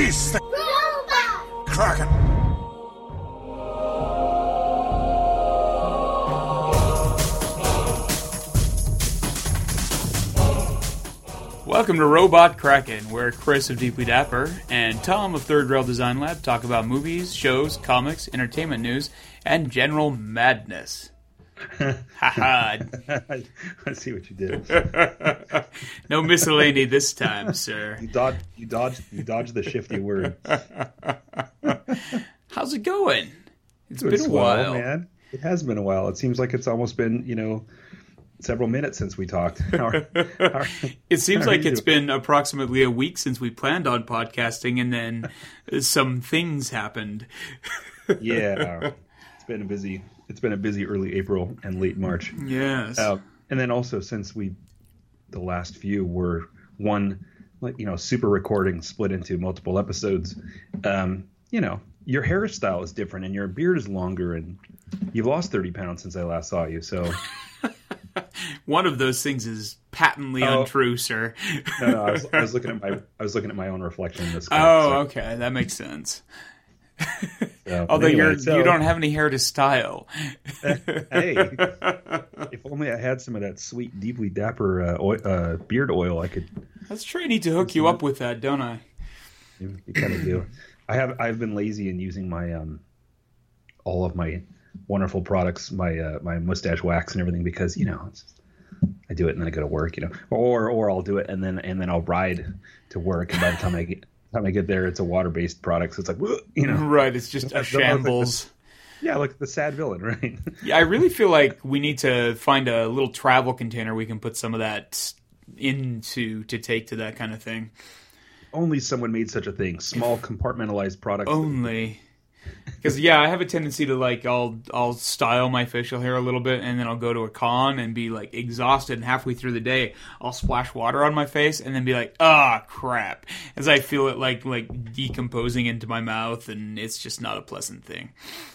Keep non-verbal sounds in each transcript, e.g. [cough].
Release the! Kraken. Welcome to Robot Kraken, where Chris of Deeply Dapper and Tom of Third Rail Design Lab talk about movies, shows, comics, entertainment news, and general madness. [laughs] I see what you did. no miscellany this time, sir. You dodged. You dodged. You dodged the shifty word. [laughs] How's it going? It's been a while. man. It has been a while. It seems like it's almost been you know several minutes since we talked. [laughs] How- how- It seems like it's doing? been approximately a week since we planned on podcasting, and then some things happened. yeah, it's been a busy. It's been a busy early April and late March. Yes. Um, and then also since we, the last few were one, like you know, super recording split into multiple episodes. Um, you know, your hairstyle is different and your beard is longer, and you've lost thirty pounds since I last saw you. So [laughs] One of those things is patently Oh. untrue, sir. no, no, I was, I was looking at my I was looking at my own reflection in this. clip, [laughs] Oh, so- okay, that makes sense. [laughs] so- Although anyway, you're so- you don't have any hair to style. Hey, [laughs] if only I had some of that sweet, deeply dapper uh, oil, uh, beard oil, I could. That's true. I need to hook you up with that, don't I? You, kind of do. I have. I've been lazy in using my um, all of my wonderful products, my uh, my mustache wax and everything, because you know, it's, I do it and then I go to work, you know, or or I'll do it and then and then I'll ride to work, and by the time I get time I get there, it's a water based product, so it's like, you know, [laughs] Right. It's just [laughs] a like shambles. yeah, like the sad villain, [laughs] right? Yeah, I really feel like we need to find a little travel container we can put some of that into to take to that kind of thing. Only someone made such a thing. Small compartmentalized products. Only. Because yeah, I have a tendency to like I'll I'll style my facial hair a little bit, and then I'll go to a con and be like exhausted, and halfway through the day I'll splash water on my face, and then be like, ah, crap, as I feel it like like decomposing into my mouth, and it's just not a pleasant thing.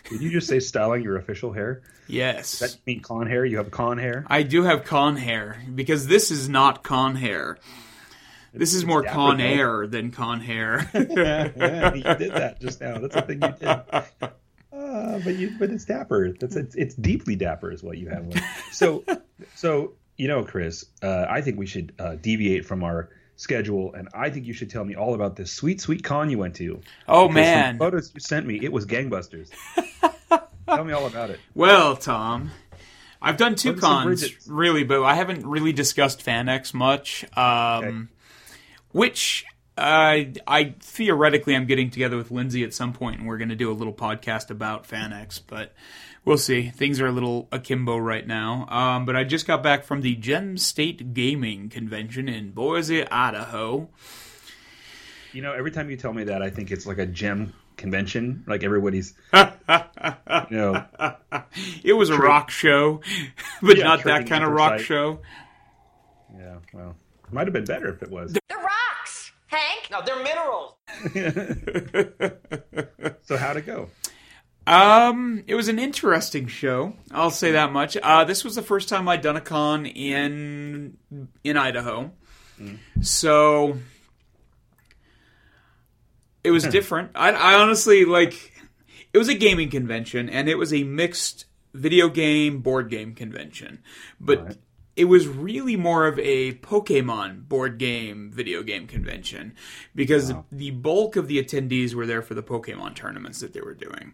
Did you just say styling your official hair? Yes, That mean con hair? You have con hair? I do have con hair because this is not con hair. This is more con air than con hair. [laughs] yeah, you did that just now. That's the thing you did. Uh, [laughs] but you, but it's dapper. That's it's, it's deeply dapper is what you have. on. [laughs] So, so you know, Chris, uh, I think we should uh, deviate from our schedule, and I think you should tell me all about this sweet, sweet con you went to. oh Because man. photos you sent me, it was gangbusters. tell me all about it. Well, Tom, I've done two some cons really, but I haven't really discussed FanX much. Um, Which uh, I theoretically I'm getting together with Lindsay at some point, and we're going to do a little podcast about FanX, but. We'll see. Things are a little akimbo right now. Um, but I just got back from the Gem State Gaming Convention in Boise, Idaho. You know, every time you tell me that, I think it's like a gem convention. Like everybody's, [laughs] you know, It was a rock show, but Yeah, not that kind of anthracite. rock show. yeah. Well, it might have been better if it was. The rocks! Hank? No, they're minerals. [laughs] So how'd it go? Um, it was an interesting show. I'll say that much. Uh, this was the first time I'd done a con in in Idaho, so it was different. I, I honestly like. It was a gaming convention, and it was a mixed video game board game convention, but. Right. It was really more of a Pokemon board game video game convention because the bulk of the attendees were there for the Pokemon tournaments that they were doing.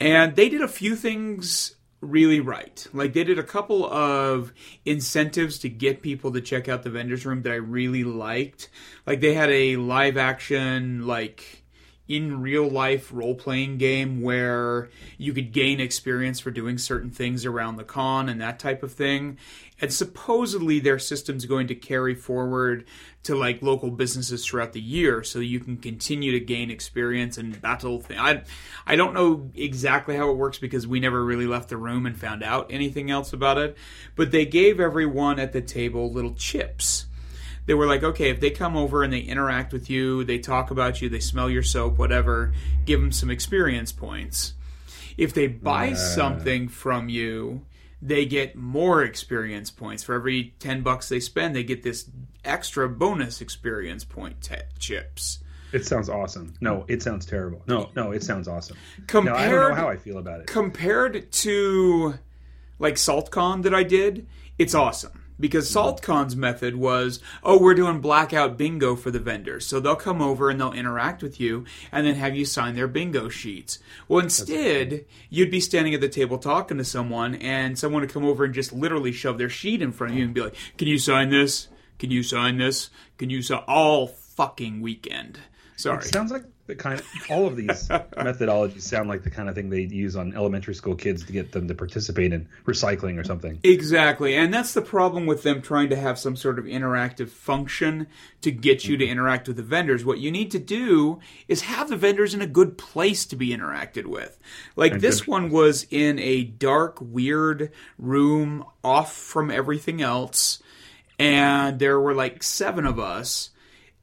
And they did a few things really right. Like they did a couple of incentives to get people to check out the vendors room that I really liked. Like they had a live action like in real life role playing game where you could gain experience for doing certain things around the con and that type of thing. And supposedly their system's going to carry forward to like local businesses throughout the year so you can continue to gain experience and battle thing. I I don't know exactly how it works because we never really left the room and found out anything else about it, but they gave everyone at the table little chips they were like, okay, if they come over and they interact with you, they talk about you, they smell your soap, whatever, give them some experience points. If they buy something from you, they get more experience points. For every 10 bucks they spend, they get this extra bonus experience point t- chips. It sounds awesome. No, it sounds terrible. No, no, it sounds awesome. Compared, no, I don't know how I feel about it. Compared to like SaltCon that I did, it's awesome because mm-hmm. SaltCon's method was, oh, we're doing blackout bingo for the vendors. So they'll come over and they'll interact with you and then have you sign their bingo sheets. Well, instead, you'd be standing at the table talking to someone and someone would come over and just literally shove their sheet in front of you and be like, can you sign this? Can you sign this? Can you sign all fucking weekend? Sorry. It sounds like the kind of all of these [laughs] methodologies sound like the kind of thing they use on elementary school kids to get them to participate in recycling or something. Exactly. And that's the problem with them trying to have some sort of interactive function to get you to mm-hmm. interact with the vendors. What you need to do is have the vendors in a good place to be interacted with. Like And this good- one was in a dark, weird room off from everything else. And there were like seven of us.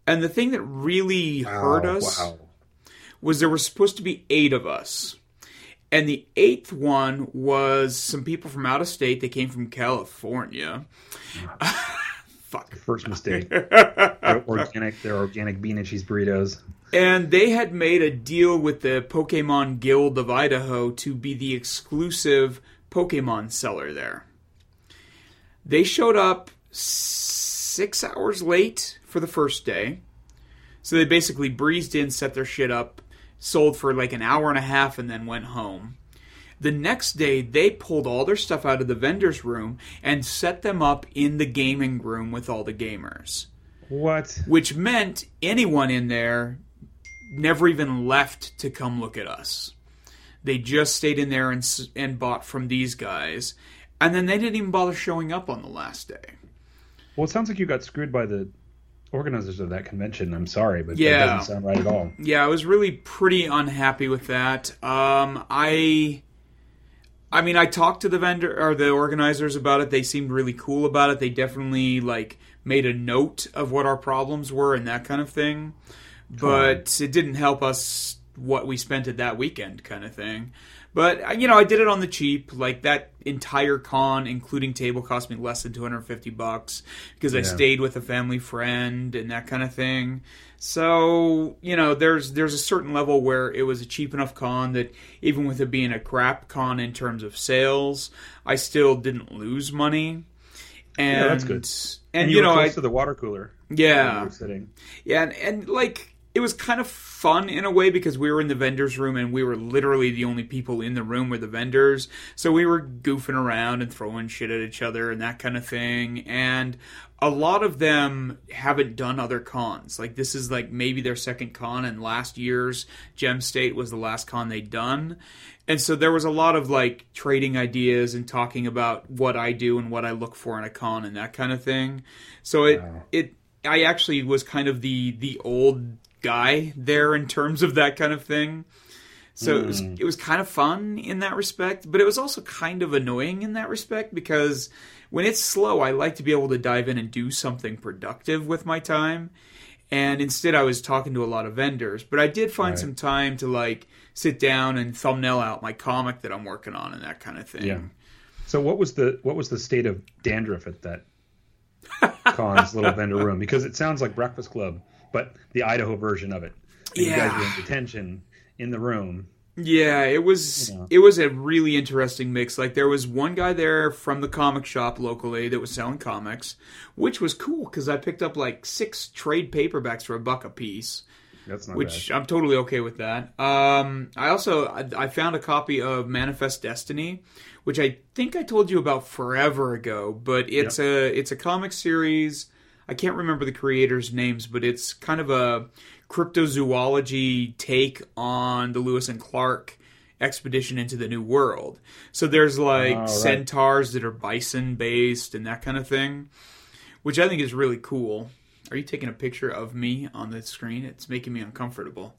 And the thing that really hurt us Wow. was there were supposed to be eight of us. And the eighth one was some people from out of state. They came from California. [laughs] Fuck. First mistake. [laughs] they're organic. They're organic bean and cheese burritos. And they had made a deal with the Pokemon Guild of Idaho to be the exclusive Pokemon seller there. They showed up six hours late for the first day. So they basically breezed in, set their shit up, sold for like an hour and a half, and then went home. The next day, they pulled all their stuff out of the vendor's room and set them up in the gaming room with all the gamers What? which meant anyone in there never even left to come look at us. They just stayed in there and and bought from these guys, and then they didn't even bother showing up on the last day. Well, it sounds like you got screwed by the organizers of that convention. I'm sorry, but Yeah. that doesn't sound right at all. Yeah, I was really pretty unhappy with that. Um, I, I mean, I talked to the vendor or the organizers about it. They seemed really cool about it. They definitely like made a note of what our problems were and that kind of thing. But it didn't help us what we spent at that weekend, kind of thing. But uh, you know, I did it on the cheap. Like that entire con, including table, cost me less than two hundred fifty bucks because I stayed with a family friend and that kind of thing. So you know, there's there's a certain level where it was a cheap enough con that even with it being a crap con in terms of sales, I still didn't lose money. And that's good. And, And you, you, know, close I, to the water cooler. yeah, where you were sitting. yeah, and, and like it was kind of fun in a way because we were in the vendors room and we were literally the only people in the room were the vendors. So we were goofing around and throwing shit at each other and that kind of thing. And a lot of them haven't done other cons. Like this is like maybe their second con and last year's Gem State was the last con they'd done. And so there was a lot of like trading ideas and talking about what I do and what I look for in a con and that kind of thing. So it Wow. it I actually was kind of the the old guy there in terms of that kind of thing. So it was hmm. it was kind of fun in that respect, but it was also kind of annoying in that respect because when it's slow, I like to be able to dive in and do something productive with my time. And instead, I was talking to a lot of vendors, but I did find Right. some time to like sit down and thumbnail out my comic that I'm working on and that kind of thing. Yeah. So what was the what was the state of dandruff at that [laughs] con's little vendor room? Because it sounds like Breakfast Club, but the Idaho version of it. And You guys Yeah. were in detention in the room. Yeah, it was Yeah. it was a really interesting mix. Like there was one guy there from the comic shop locally that was selling comics, which was cool because I picked up like six trade paperbacks for a buck a piece, That's not which I'm totally okay with that. Um, I also I, I found a copy of Manifest Destiny, which I think I told you about forever ago, but it's a it's a comic series. I can't remember the creators' names, but it's kind of a cryptozoology take on the Lewis and Clark expedition into the New World. So there's like Oh, right. centaurs that are bison based and that kind of thing, which I think is really cool. Are you taking a picture of me on the screen? It's making me uncomfortable.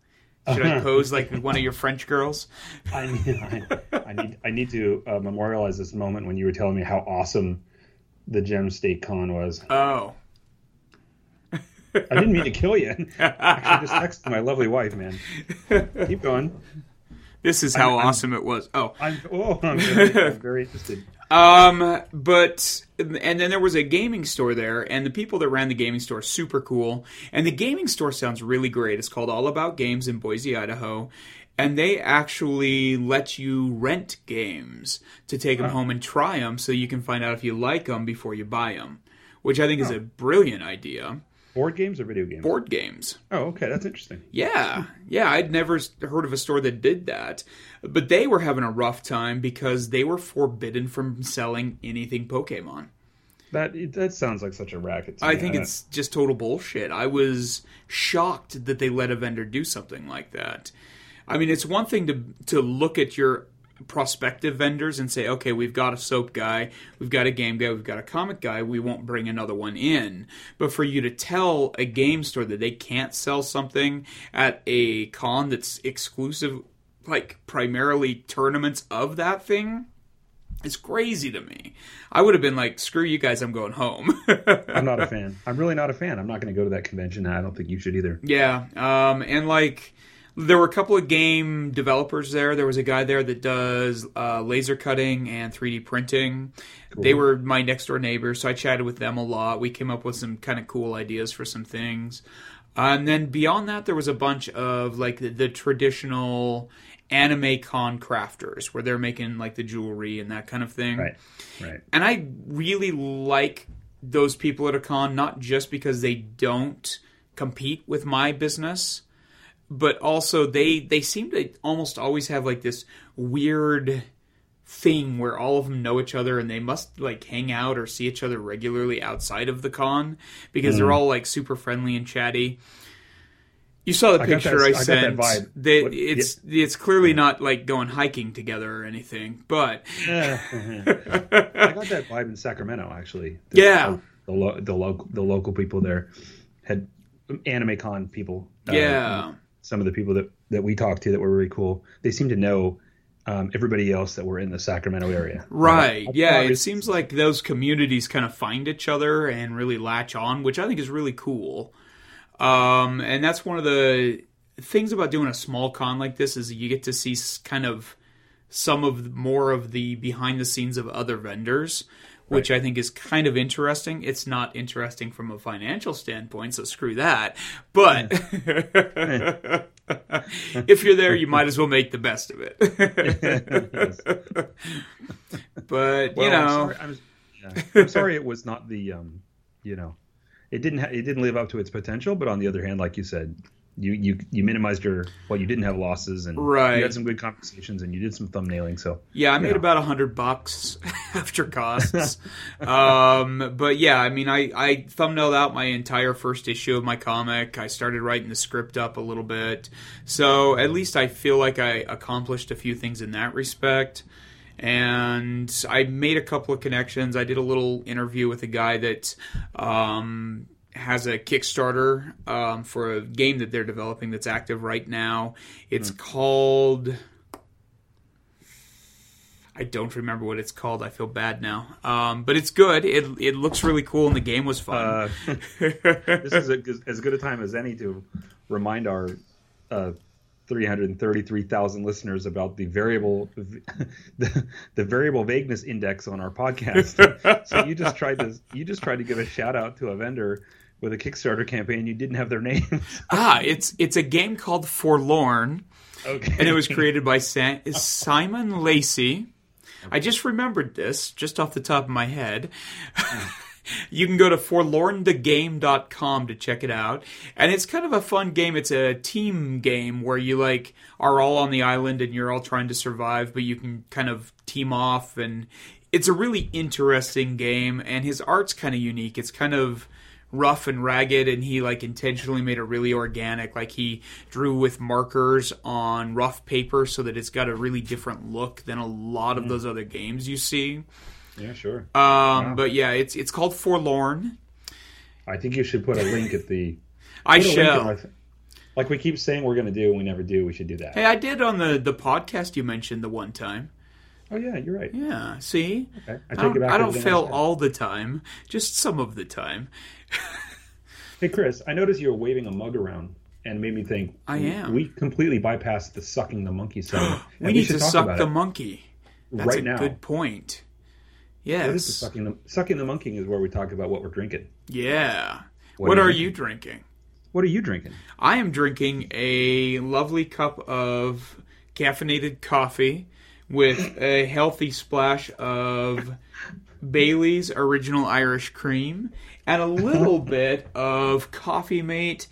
Should I [laughs] pose like one of your French girls? I need, I, I need I need to uh, memorialize this moment when you were telling me how awesome the Gem State Con was. Oh. I didn't mean to kill you. Actually, just texted my lovely wife, man. Keep going. This is how I'm- awesome it was. Oh, I'm oh, I'm very, I'm very [laughs] interested. Um, but and then there was a gaming store there, and the people that ran the gaming store super cool. And the gaming store sounds really great. It's called All About Games in Boise, Idaho, and they actually let you rent games to take them home and try them, so you can find out if you like them before you buy them, which I think is a brilliant idea. Board games or video games? Board games. Oh, okay, that's interesting. Yeah, yeah, I'd never heard of a store that did that. But they were having a rough time because they were forbidden from selling anything Pokemon. That that sounds like such a racket. To I me. think it's just total bullshit. I was shocked that they let a vendor do something like that. I mean, it's one thing to to look at your prospective vendors and say, okay, we've got a soap guy, we've got a game guy, we've got a comic guy, we won't bring another one in. But for you to tell a game store that they can't sell something at a con that's exclusive, like primarily tournaments of that thing, it's crazy to me. I would have been like, screw you guys, I'm going home. [laughs] I'm not a fan. I'm really not a fan. I'm not going to go to that convention. I don't think you should either. Yeah, um, and like there were a couple of game developers there. There was a guy there that does uh, laser cutting and 3D printing. They were my next door neighbors, so I chatted with them a lot. We came up with some kind of cool ideas for some things. Uh, and then beyond that, there was a bunch of like the, the traditional anime con crafters where they're making like the jewelry and that kind of thing. Right. Right. And I really like those people at a con, not just because they don't compete with my business, but also they they seem to almost always have like this weird thing where all of them know each other and they must like hang out or see each other regularly outside of the con because they're all like super friendly and chatty. You saw the I picture that- I I sent. vibe. That What- it's it's clearly not like going hiking together or anything, but I got that vibe in Sacramento actually. The, Yeah. the lo- the local the local people there had anime con people. uh, yeah. Some of the people that that we talked to that were really cool. They seem to know um, everybody else that were in the Sacramento area. Right. I Yeah. It seems like those communities kind of find each other and really latch on, which I think is really cool. Um, and that's one of the things about doing a small con like this is you get to see kind of some of the, more of the behind the scenes of other vendors, which I think is kind of interesting. It's not interesting from a financial standpoint, so screw that. But [laughs] if you're there, you might as well make the best of it. [laughs] but Well, you know, I'm sorry, I'm, yeah. I'm sorry it was not the um, you know, it didn't ha- it didn't live up to its potential. But on the other hand, like you said, you you you minimized your well, you didn't have losses and Right. you had some good conversations and you did some thumbnailing. So Yeah, I made know. about a hundred bucks [laughs] after costs. um, but yeah, I mean, I, I thumbnailed out my entire first issue of my comic. I started writing the script up a little bit, so at least I feel like I accomplished a few things in that respect. And I made a couple of connections. I did a little interview with a guy that um, has a Kickstarter um, for a game that they're developing that's active right now. It's called. I don't remember what it's called. I feel bad now. Um, but it's good. It it looks really cool, and the game was fun. uh, [laughs] this is a, as good a time as any to remind our uh, 333,000 listeners about the variable [laughs] the, the variable vagueness index on our podcast. [laughs] so you just tried to you just tried to give a shout out to a vendor with a Kickstarter campaign. You didn't have their [laughs] names. ah, it's it's a game called Forlorn, okay. and it was created by [laughs] San- Simon Lacey. I just remembered this just off the top of my head. [laughs] you can go to forlornthegame.com to check it out. And it's kind of a fun game. It's a team game where you like are all on the island and you're all trying to survive, but you can kind of team off and it's a really interesting game and his art's kind of unique. It's kind of rough and ragged and he like intentionally made it really organic like he drew with markers on rough paper so that it's got a really different look than a lot of those other games you see yeah, sure. um, but yeah, it's it's called Forlorn. I think you should put a link at the. [laughs] I put a link in shall. like we keep saying we're going to do, and we never do. We should do that. Hey, I did on the the podcast you mentioned the one time. Oh yeah, you're right. Yeah, see, Okay. I I don't, it back. I don't fail all the time, just some of the time. [laughs] Hey Chris, I noticed you were waving a mug around and made me think. I am. We completely bypassed the sucking the monkey [gasps] segment. We need should to suck the monkey. That's right a now. good point. Yes. The sucking the sucking the monkey is where we talk about what we're drinking. Yeah. What, What are are you you drinking? What are you drinking? I am drinking a lovely cup of caffeinated coffee with a healthy splash of Bailey's original Irish cream and a little [laughs] bit of Coffee Mate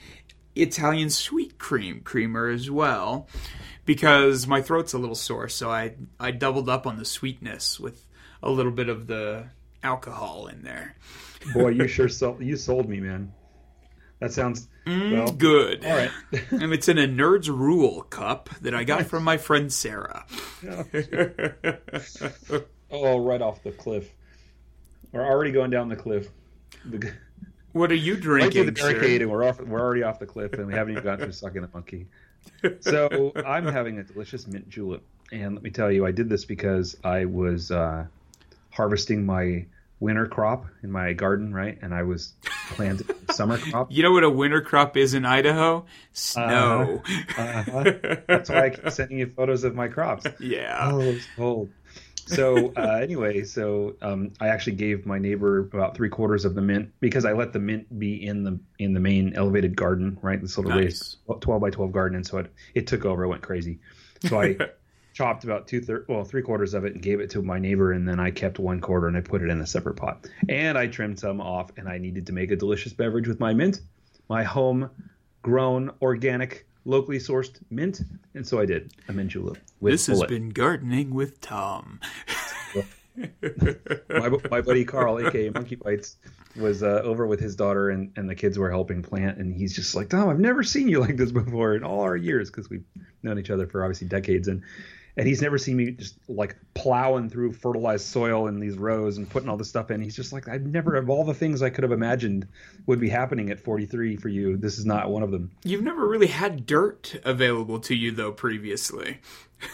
Italian sweet cream creamer as well because my throat's a little sore so I I doubled up on the sweetness with a little bit of the alcohol in there. Boy, you sure [laughs] sold you sold me, man. That sounds mm, well. Good. All right. [laughs] and it's in a Nerds Rule cup that I got from my friend Sarah. oh, right off the cliff. We're already going down the cliff. The, What are you [laughs] right drinking? the barricade, sir? and we're off. We're already off the cliff, and we haven't even gotten through sucking the monkey. So I'm having a delicious mint julep, and let me tell you, I did this because I was uh, harvesting my winter crop in my garden, right? And I was planting summer crop. You know what a winter crop is in Idaho? Snow. Uh-huh. That's why I keep sending you photos of my crops. [laughs] yeah. Oh, it's cold. So uh, anyway, so um, I actually gave my neighbor about three quarters of the mint because I let the mint be in the in the main elevated garden, right? This little Nice. raised twelve by twelve garden, and so it it took over. It went crazy. So I [laughs] chopped about two thirds, well, three quarters of it, and gave it to my neighbor, and then I kept one quarter and I put it in a separate pot. And I trimmed some off, and I needed to make a delicious beverage with my mint, my home grown organic. Locally sourced mint, and so I did a mint julep with This has bullet. been gardening with Tom. [laughs] my, my buddy Carl, aka Monkey Bites, was uh, over with his daughter, and, and the kids were helping plant. And he's just like, Tom, I've never seen you like this before in all our years because we've known each other for obviously decades. And and he's never seen me just like plowing through fertilized soil in these rows and putting all this stuff in. He's just like, I've never, of all the things I could have imagined would be happening at 43 for you, this is not one of them. You've never really had dirt available to you though previously.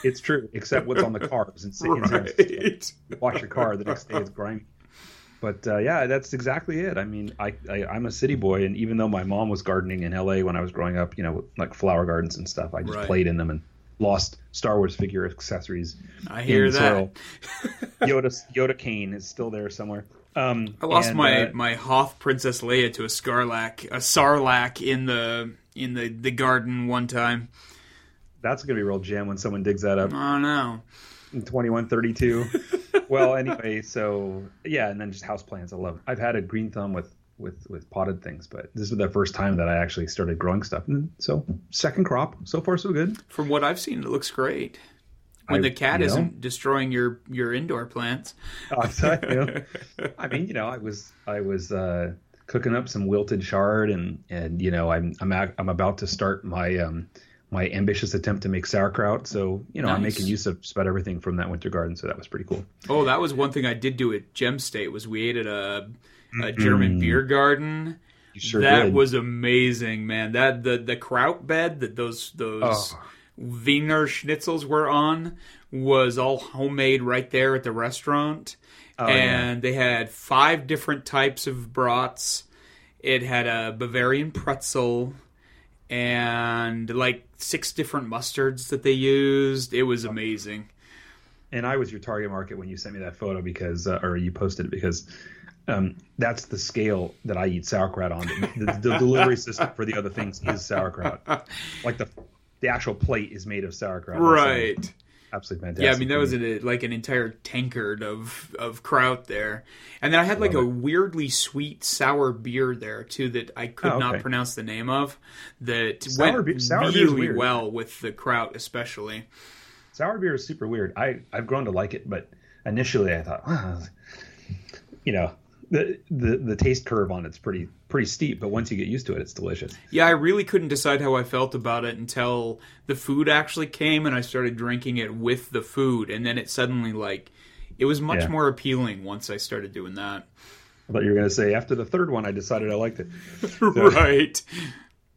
It's true, except what's on the cars and [laughs] Right. wash your car the next day it's grimy but uh, yeah that's exactly it i mean I, I i'm a city boy and even though my mom was gardening in la when i was growing up you know like flower gardens and stuff i just Right. played in them and lost star wars figure accessories I hear that. [laughs] yoda yoda cane is still there somewhere um I lost and, my, uh, my Hoth Princess Leia to a Scarlac, a Sarlacc in the in the, the garden one time. that's gonna be a real jam when someone digs that up Oh no. in 2132 [laughs] well anyway so yeah and then just house plants i love it. i've had a green thumb with with with potted things but this was the first time that i actually started growing stuff and so second crop so far so good From what I've seen, it looks great. When I- the cat isn't destroying your, your indoor plants. Uh, so, you know, I mean, you know, I was I was uh, cooking up some wilted chard, and and you know, I'm I'm I'm about to start my um my ambitious attempt to make sauerkraut. So you know, I'm making use of just about everything from that winter garden. So that was pretty cool. Oh, that was one thing I did do at Gem State was we ate at a, a German beer garden. You sure that did. was amazing, man. That the the kraut bed that those those Oh. Wiener schnitzels were on was all homemade right there at the restaurant. Oh, yeah. and they had five different types of brats. It had a Bavarian pretzel and like six different mustards that they used. It was amazing. and I was your target market when you sent me that photo because, uh, or you posted it because. Um, that's the scale that I eat sauerkraut on. The, the delivery [laughs] system for the other things is sauerkraut. Like the the actual plate is made of sauerkraut. That's, uh, Right. absolutely fantastic. Yeah, I mean that was a, like an entire tankard of of kraut there, and then I had like a Love weirdly sweet sour beer there too that I could Oh, not pronounce the name of. That Sour went beer- sour really well with the kraut, especially. sour beer is super weird. I I've grown to like it, but initially I thought, ah, you know, the, the the taste curve on it's pretty pretty steep. But once you get used to it, it's delicious. Yeah, I really couldn't decide how I felt about it until the food actually came and I started drinking it with the food, and then it suddenly like it was much Yeah. more appealing once I started doing that. I thought you were going to say after the third one, I decided I liked it. [laughs] right.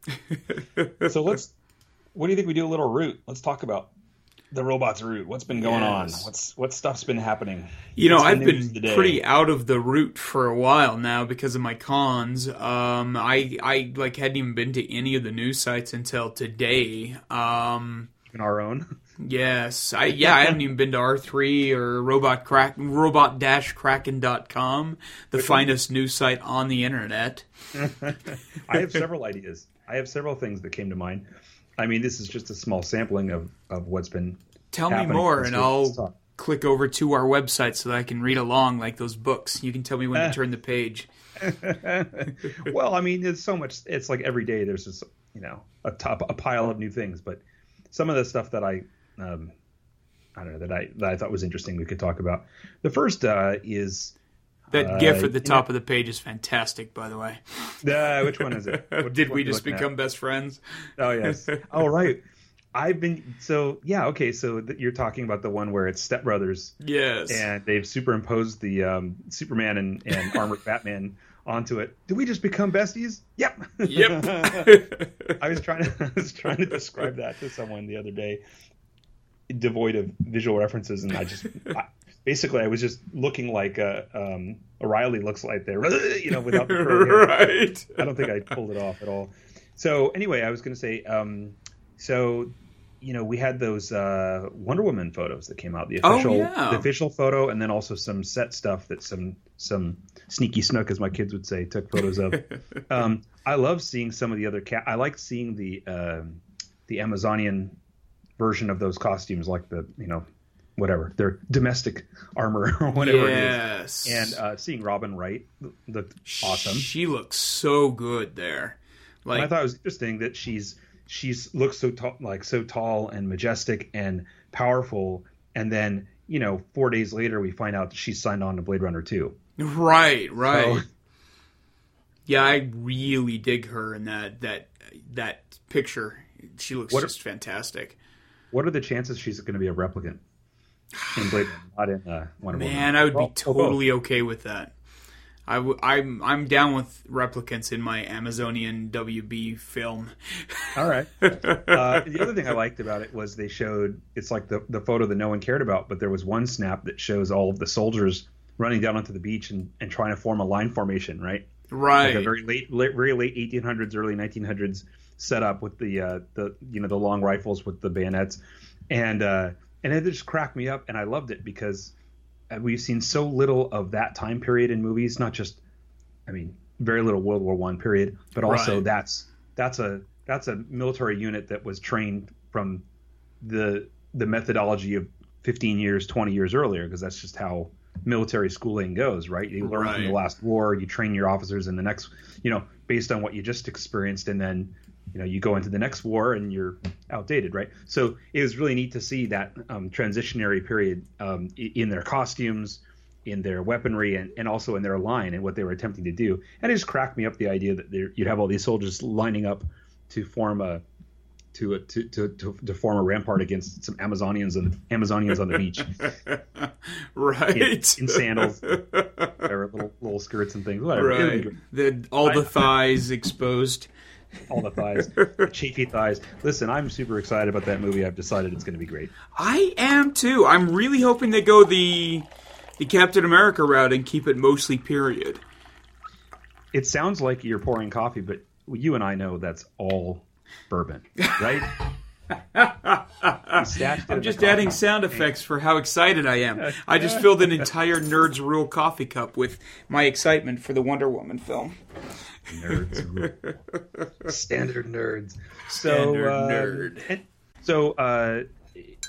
[laughs] So let's. What do you think we do a little root? Let's talk about the robots root. What's been going Yes. on? What's what stuff's been happening? You know, What's I've been today? pretty out of the root for a while now because of my cons. Um, I I like hadn't even been to any of the news sites until today. Um, in our own. Yes, I yeah, I haven't even been to R three or robot crack robot kraken.com, the finest news site on the internet. [laughs] I have several ideas. I have several things that came to mind. I mean, this is just a small sampling of, of what's been. Tell me more, and I'll click over to our website so that I can read along like those books. You can tell me when Eh. to turn the page. [laughs] [laughs] well, I mean, there's so much. It's like every day there's just you know a top a pile of new things. But some of the stuff that I um, I don't know that I that I thought was interesting we could talk about. The first uh, is That Uh, gif at the top of the page is fantastic, by the way. [laughs] uh, which one is it? [laughs] What- Did we just looking at? become best friends? Oh yes. [laughs] Oh right. I've been so yeah okay so th- you're talking about the one where it's Step Brothers Yes. and they've superimposed the um, Superman and, and armored Batman onto it. Did we just become besties? Yep. Yep. I was trying to I was trying to describe that to someone the other day, devoid of visual references, and I just I, basically I was just looking like uh, um, O'Reilly looks like there, [laughs] you know, without the [laughs] hair. right. I don't think I pulled it off at all. So anyway, I was going to say, um, so you know, we had those uh, Wonder Woman photos that came out, the Oh, official, yeah. the official photo, and then also some set stuff that some some sneaky snook, as my kids would say, took photos of. [laughs] um, I love seeing some of the other cat. I like seeing the um, the Amazonian version of those costumes, like the you know whatever their domestic armor [laughs] or whatever yes. it is, and uh, seeing Robin Wright looked awesome. She looks so good there. And I thought it was interesting that she's she's looks so tall, like so tall and majestic and powerful, and then you know four days later we find out that she's signed on to Blade Runner two. right, right. So- Yeah, I really dig her in that that that picture. She looks just fantastic. What are the chances she's going to be a replicant in Blade Runner, not in uh, Wonder Woman? Man, I would Well, be well, totally okay with that. I w- I'm I'm down with replicants in my Amazonian WB film. [laughs] All right. Uh, the other thing I liked about it was they showed it's like the the photo that no one cared about, but there was one snap that shows all of the soldiers running down onto the beach and, and trying to form a line formation, right? Right. like a very late, late, very late 1800s, early 1900s setup with the uh, the you know the long rifles with the bayonets, and uh, and it just cracked me up, and I loved it because uh, we've seen so little of that time period in movies, not just, I mean, very little World War One period, but also Right. that's that's a that's a military unit that was trained from the the methodology of 15 years, 20 years earlier, because that's just how military schooling goes, right? You learn from the last war, you train your officers in the next, you know, based on what you just experienced, and then you know you go into the next war and you're outdated, right? So it was really neat to see that um, transitionary period um, in their costumes, in their weaponry, and, and also in their line and what they were attempting to do. And it just cracked me up the idea that there- you'd have all these soldiers lining up to form a to, to, to, to, to form a rampart against some Amazonians and Amazonians on the beach [laughs] right. in, in sandals, or little little skirts and things. Whatever. Right. The, all the thighs exposed. All the thighs, [laughs] cheeky thighs. Listen, I'm super excited about that movie. I've decided it's going to be great. I am too. I'm really hoping they go the the Captain America route and keep it mostly period. It sounds like you're pouring coffee, but you and I know that's all bourbon, right? [laughs] You stashed it in I'm the just adding sound effects for how excited I am. I just [laughs] filled an entire Nerds Rule coffee cup with my excitement for the Wonder Woman film. Nerds, standard nerds. So Standard uh, nerd. And, so uh,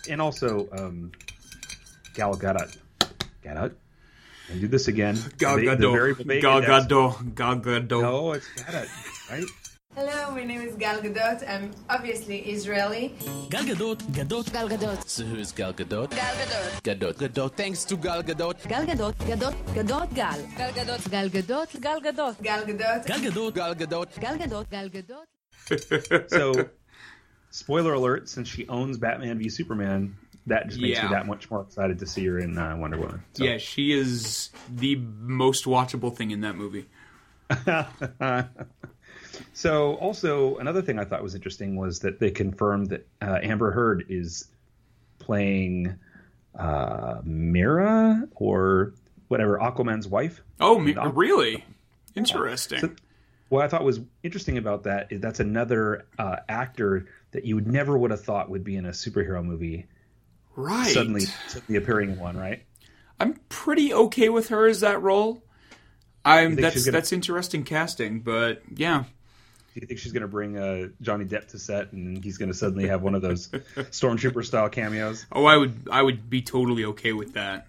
and also um, Gal Gadot. Gadot. And do this again. Gal The- the very Gadot. big Gal index. Gadot. Gal Gadot. No, it's Gadot, right? Hello, my name is Gal Gadot. I'm obviously Israeli. Gal Gadot, Gadot, Gal Gadot. So who is Gal Gadot? Gal Gadot. Gadot, Gadot. Thanks to Gal Gadot. Gal Gadot, Gadot, Gadot, Gal. Gal Gadot, Gal Gadot, Gal Gadot. Gal Gadot, Gal Gadot, Gal Gadot, Gal Gadot, Gal Gadot. So, spoiler alert: since she owns Batman v Superman, that just makes yeah. me that much more excited to see her in uh, Wonder Woman. So. Yeah, she is the most watchable thing in that movie. So, also another thing I thought was interesting was that they confirmed that uh, Amber Heard is playing uh, Mera or whatever Aquaman's wife. Oh, really? Interesting. So- What I thought was interesting about that is that's another uh, actor that you never would have thought would be in a superhero movie, Right. suddenly suddenly appearing in one, right? I'm pretty okay with her as that role. I'm that's gonna- that's interesting casting, but yeah. Do you think she's going to bring uh, Johnny Depp to set, and he's going to suddenly have one of those [laughs] stormtrooper style cameos? Oh, I would I would be totally okay with that.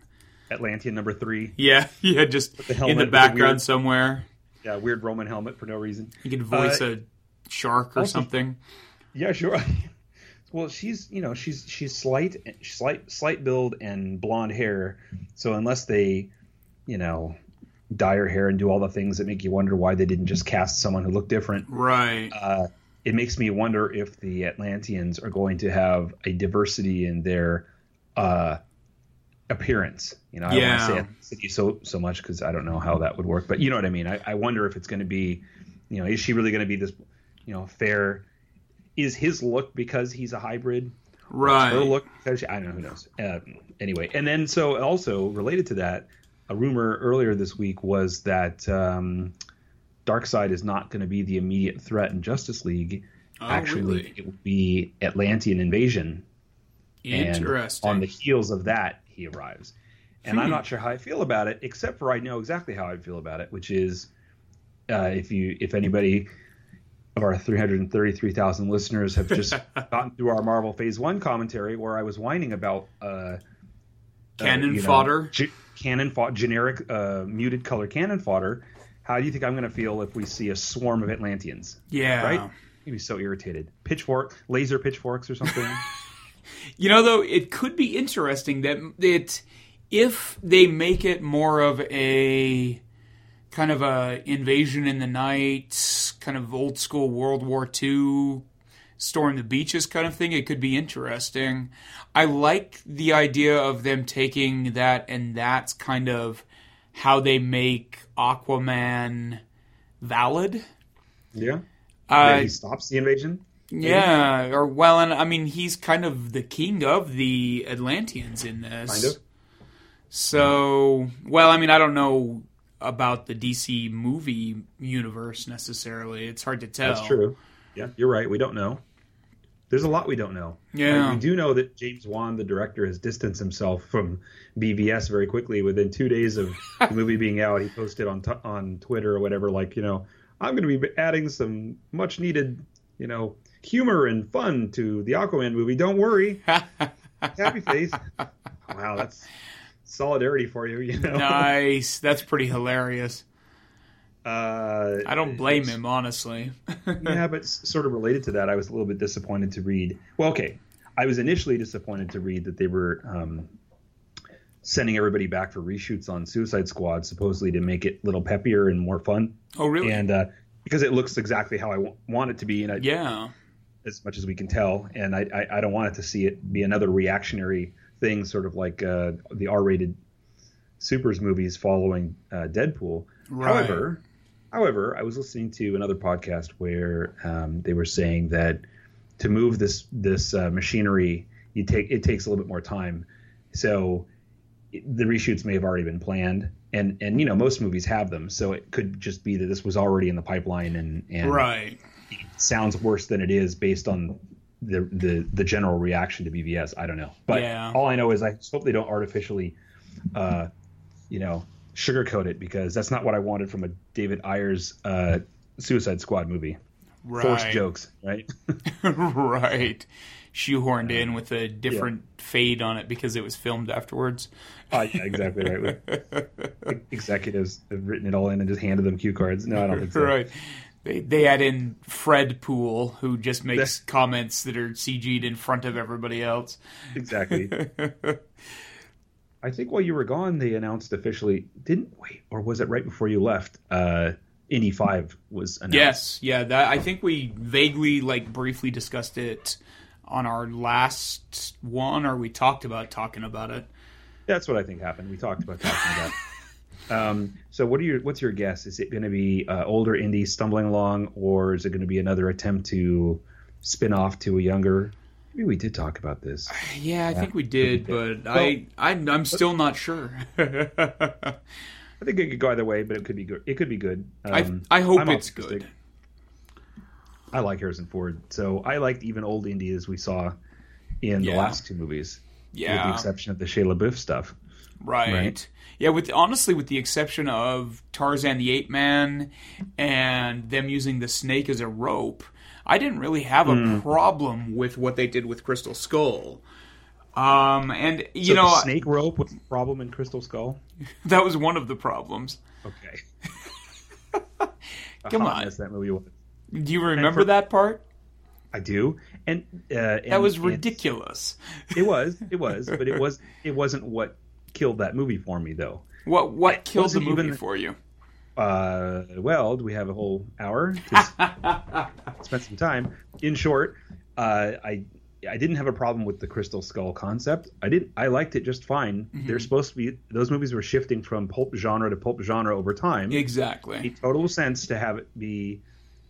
Atlantean number three, Yeah, [laughs] yeah, just the helmet in the the background weird- somewhere. yeah, weird Roman helmet for no reason. You could voice Uh, a shark or also- something. Yeah, sure. [laughs] well, she's you know she's she's slight slight slight build and blonde hair. So unless they, you know, dye her hair and do all the things that make you wonder why they didn't just cast someone who looked different, Right. uh, it makes me wonder if the Atlanteans are going to have a diversity in their uh, appearance. You know, I don't want to say ethnicity so so much because I don't know how that would work, but you know what I mean. I, I wonder if it's going to be, you know, is she really going to be this, you know, fair? Is his look because he's a hybrid? right. Her look because she, I don't know who knows. Uh, anyway, and then so also related to that, a rumor earlier this week was that um, Darkseid is not going to be the immediate threat in Justice League. Oh, Actually, really? it will be Atlantean invasion. And Interesting. on the heels of that, he arrives. And I'm Hmm. not sure how I feel about it, except for I know exactly how I feel about it, which is uh, if you if anybody of our 333,000 listeners have just [laughs] gotten through our Marvel Phase One commentary, where I was whining about uh, Cannon uh, you know, fodder. ge- cannon fought generic uh, muted color cannon fodder. How do you think I'm going to feel if we see a swarm of Atlanteans? yeah. Right? I'd be so irritated. Pitchfork, laser pitchforks or something. [laughs] You know, though, it could be interesting that it if they make it more of a kind of a invasion in the night, kind of old school World War II storm the beaches kind of thing, it could be interesting. I like the idea of them taking that and that's kind of how they make Aquaman valid. yeah. Uh, he stops the invasion. yeah, or well, and I mean, he's kind of the king of the Atlanteans in this. Kind of. So, well, I mean, I don't know about the DC movie universe necessarily. It's hard to tell. That's true. Yeah, you're right. We don't know. There's a lot we don't know. Yeah. Uh, we do know that James Wan, the director, has distanced himself from BVS very quickly. Within two days of the [laughs] movie being out, he posted on t- on Twitter or whatever, like, you know, I'm going to be adding some much needed, you know, humor and fun to the Aquaman movie. Don't worry. [laughs] Happy face. Wow, that's solidarity for you. You know. Nice. That's pretty hilarious. Uh, I don't blame him, honestly. [laughs] yeah, but sort of related to that, I was a little bit disappointed to read. Well, okay, I was initially disappointed to read that they were um, sending everybody back for reshoots on Suicide Squad, supposedly to make it a little peppier and more fun, oh, really? and uh, because it looks exactly how I w- want it to be, and I, yeah. as much as we can tell, and I, I, I don't want it to see it be another reactionary thing, sort of like uh, the R-rated supers movies following uh, Deadpool. Right. However, however, I was listening to another podcast where um, they were saying that to move this this uh, machinery, you take it takes a little bit more time. So the reshoots may have already been planned, and and you know most movies have them, so it could just be that this was already in the pipeline and and Right. sounds worse than it is based on the the the general reaction to BVS. I don't know, but Yeah. all I know is I hope they don't artificially, uh, you know, sugarcoat it because that's not what I wanted from a David Ayer's uh, Suicide Squad movie. Right. Forced jokes, right? [laughs] right. Shoehorned in with a different fade on it because it was filmed afterwards. uh, yeah, exactly right. [laughs] Executives have written it all in and just handed them cue cards. No, I don't think so. Right. They they add in Fred Poole, who just makes [laughs] comments that are CG'd in front of everybody else. Exactly. I think while you were gone, they announced officially. Didn't wait, or was it right before you left? Uh, Indy Five was announced. Yes, yeah. That I think we vaguely, like, briefly discussed it on our last one, or we talked about talking about it. That's what I think happened. We talked about talking about. [laughs] Um, so, what are your what's your guess? Is it going to be uh, older Indy stumbling along, or is it going to be another attempt to spin off to a younger? Maybe we did talk about this. Yeah, I think we did, but I, I I'm still not sure. [laughs] I think it could go either way, but it could be good. It could be good. Um, I I hope I'm it's optimistic. good. I like Harrison Ford, so I liked even old Indy as we saw in the last two movies. yeah. with the exception of the Shia LaBeouf stuff. Right. Right. Yeah, with honestly, with the exception of Tarzan the Ape Man and them using the snake as a rope, I didn't really have a Hmm. problem with what they did with Crystal Skull. Um, and you So know the snake rope was the problem in Crystal Skull. [laughs] that was one of the problems. Okay, [laughs] Come on. that movie was. Do you remember for- that part? I do, and uh, That was ridiculous. It was, it was, but it [laughs] was, it wasn't what killed that movie for me, though. What what killed the movie even- for you? Uh, well, do we have a whole hour to [laughs] spend some time? In short, uh, I I didn't have a problem with the Crystal Skull concept. I didn't. I liked it just fine. They're supposed to be. Those movies were shifting from pulp genre to pulp genre over time. It Exactly. made total sense to have it be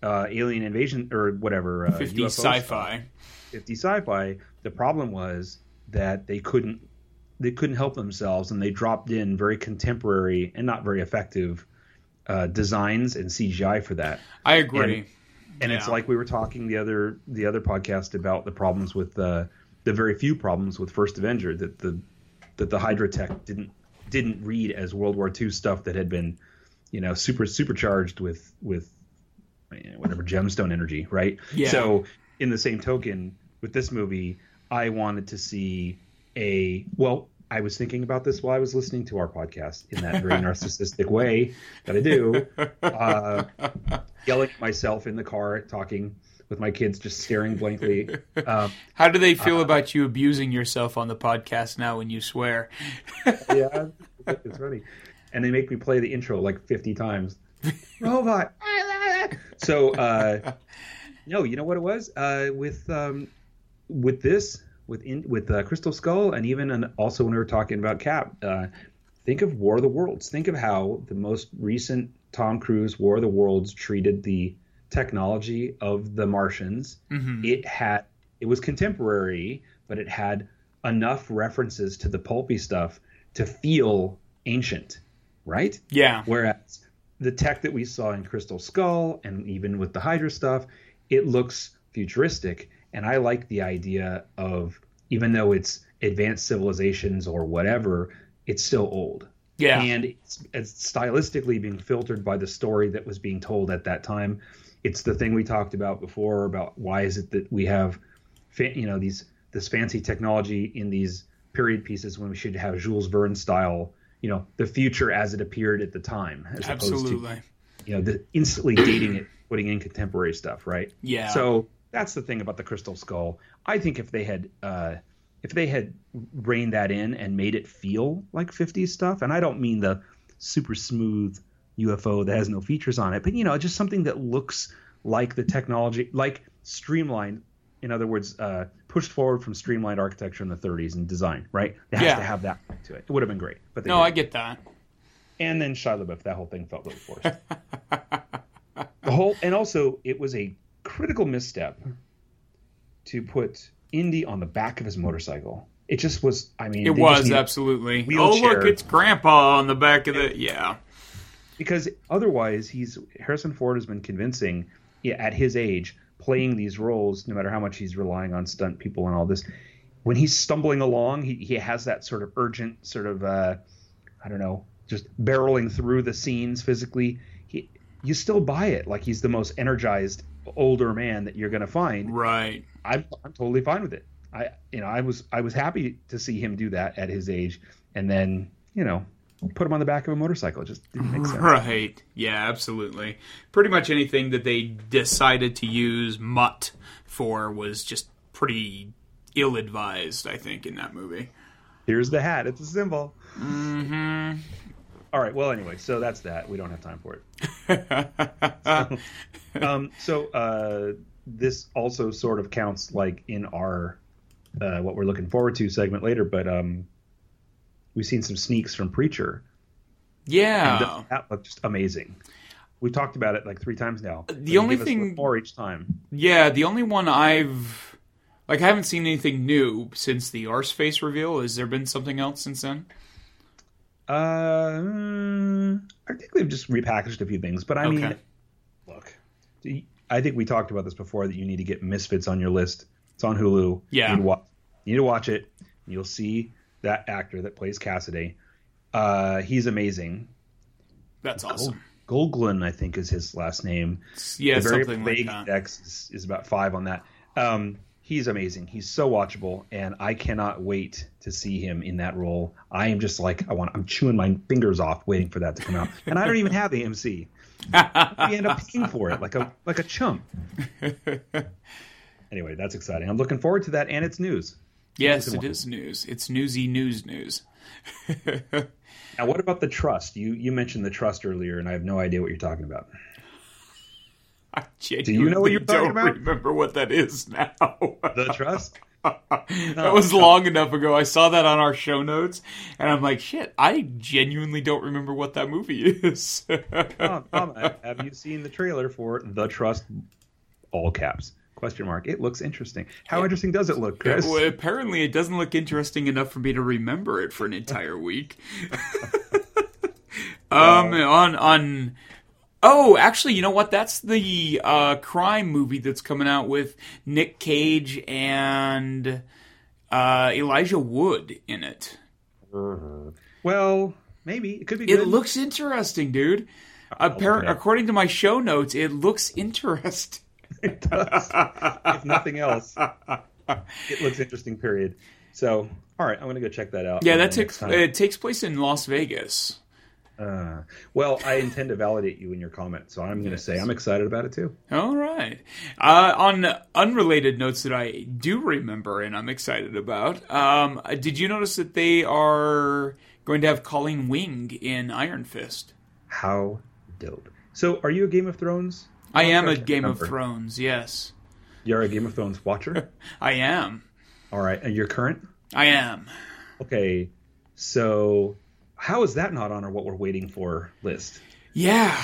uh, alien invasion or whatever. Uh, 50 UFO sci-fi. 50 sci-fi the problem was that they couldn't they couldn't help themselves and they dropped in very contemporary and not very effective uh, designs and cgi for that I agree. and it's Yeah. like we were talking the other the other podcast about the problems with uh, the very few problems with first avenger that the that the hydra tech didn't didn't read as world war ii stuff that had been you know super supercharged with with you know, whatever gemstone energy right Yeah. so in the same token with this movie i wanted to see a well i was thinking about this while i was listening to our podcast in that very narcissistic way that i do uh, yelling at myself in the car talking with my kids just staring blankly um, How do they uh, feel about you abusing yourself on the podcast now when you swear? yeah, it's funny. And they make me play the intro like 50 times. Robot. so, uh, no, you know what it was uh, with um, with this with in, with uh, Crystal Skull, and even and also when we were talking about Cap. Uh, think of War of the Worlds. Think of how the most recent Tom Cruise War of the Worlds treated the technology of the Martians. It had it was contemporary, but it had enough references to the pulpy stuff to feel ancient, right? Yeah. Whereas the tech that we saw in Crystal Skull and even with the Hydra stuff, it looks futuristic. And I like the idea of even though it's advanced civilizations or whatever, it's still old. Yeah. And it's, it's stylistically being filtered by the story that was being told at that time. It's the thing we talked about before about why is it that we have, fa- you know, these this fancy technology in these period pieces when we should have Jules Verne style, you know, the future as it appeared at the time, as opposed to you know, the instantly dating it, putting in contemporary stuff, right? Yeah. So that's the thing about the Crystal Skull. I think if they had uh, if they had reined that in and made it feel like 50s stuff, and I don't mean the super smooth UFO that has no features on it, but you know, just something that looks like the technology, like streamlined. In other words, uh, pushed forward from streamlined architecture in the 30s and design, right? It has Yeah. to have that to it. It would have been great, but they No, I didn't. get that. and then Shia LaBeouf, that whole thing felt really forced. [laughs] the whole, and also it was a critical misstep to put Indy on the back of his motorcycle. It just was. I mean, It was absolutely. Oh, look, it's Grandpa on the back of the. Yeah. because otherwise he's Harrison Ford has been convincing yeah, at his age playing these roles no matter how much he's relying on stunt people and all this when he's stumbling along he, he has that sort of urgent sort of uh, I don't know just barreling through the scenes physically he you still buy it like he's the most energized older man that you're going to find Right. I'm, I'm totally fine with it I you know I was I was happy to see him do that at his age and then you know put him on the back of a motorcycle it just didn't make sense Right. Yeah, absolutely. Pretty much anything that they decided to use mutt for was just pretty ill advised, I think, in that movie. Here's the hat. It's a symbol. Mm-hmm. All right. Well, anyway, so that's that. We don't have time for it. [laughs] um, so uh, this also sort of counts like in our uh, what we're looking forward to segment later, but um, we've seen some sneaks from Preacher. Yeah. th- that looked just amazing. We talked about it like three times now. The only give us a little thing- more each time. Yeah, the only one I've. Like, I haven't seen anything new since the Arseface reveal. Has there been something else since then? Uh, mm, I think they've just repackaged a few things, but I mean, look, I think we talked about this before that you need to get Misfits on your list. It's on Hulu. Yeah. you need to watch, you need to watch it. You'll see that actor that plays Cassidy. Uh, he's amazing. That's awesome. Gilgun, I think, is his last name. Yeah, the very something like vague that. X is, is about five on that. Um, he's amazing. He's so watchable, and I cannot wait to see him in that role. I am just like I want. I'm chewing my fingers off waiting for that to come out, [laughs] and I don't even have AMC. we end up paying for it like a like a chump. [laughs] anyway, that's exciting. I'm looking forward to that, and it's news. Yes, Listen, it is news. It's newsy news news. [laughs] Now, what about the trust? You you mentioned the trust earlier, and I have no idea what you're talking about. I you know what you're genuinely talking don't about? remember what that is now. The trust? [laughs] that was long enough ago. I saw that on our show notes, and I'm like, shit, I genuinely don't remember what that movie [laughs] is. Tom, Tom, have you seen the trailer for The Trust? All caps. Question mark. It looks interesting. How interesting does it look, Chris? Well, apparently, it doesn't look interesting enough for me to remember it for an entire week. [laughs] um, on on. Oh, actually, you know what? That's the uh, crime movie that's coming out with Nick Cage and uh, Elijah Wood in it. Well, maybe it could be good. It looks interesting, dude. Appar- okay. According to my show notes, it looks interesting. [laughs] It does. if nothing else, it looks interesting. Period. So, all right, I'm gonna go check that out. Yeah, that takes it takes place in Las Vegas. Uh, well, I intend to validate you in your comment, so I'm gonna say I'm excited about it too. All right. Uh, on unrelated notes that I do remember and I'm excited about, um, did you notice that they are going to have Colleen Wing in Iron Fist? How dope! So, are you a Game of Thrones? I am a Game of. Thrones. Yes, You're a Game of Thrones watcher. [laughs] I am. all right, and you're current. I am. Okay, so how is that not on our what we're waiting for list? Yeah.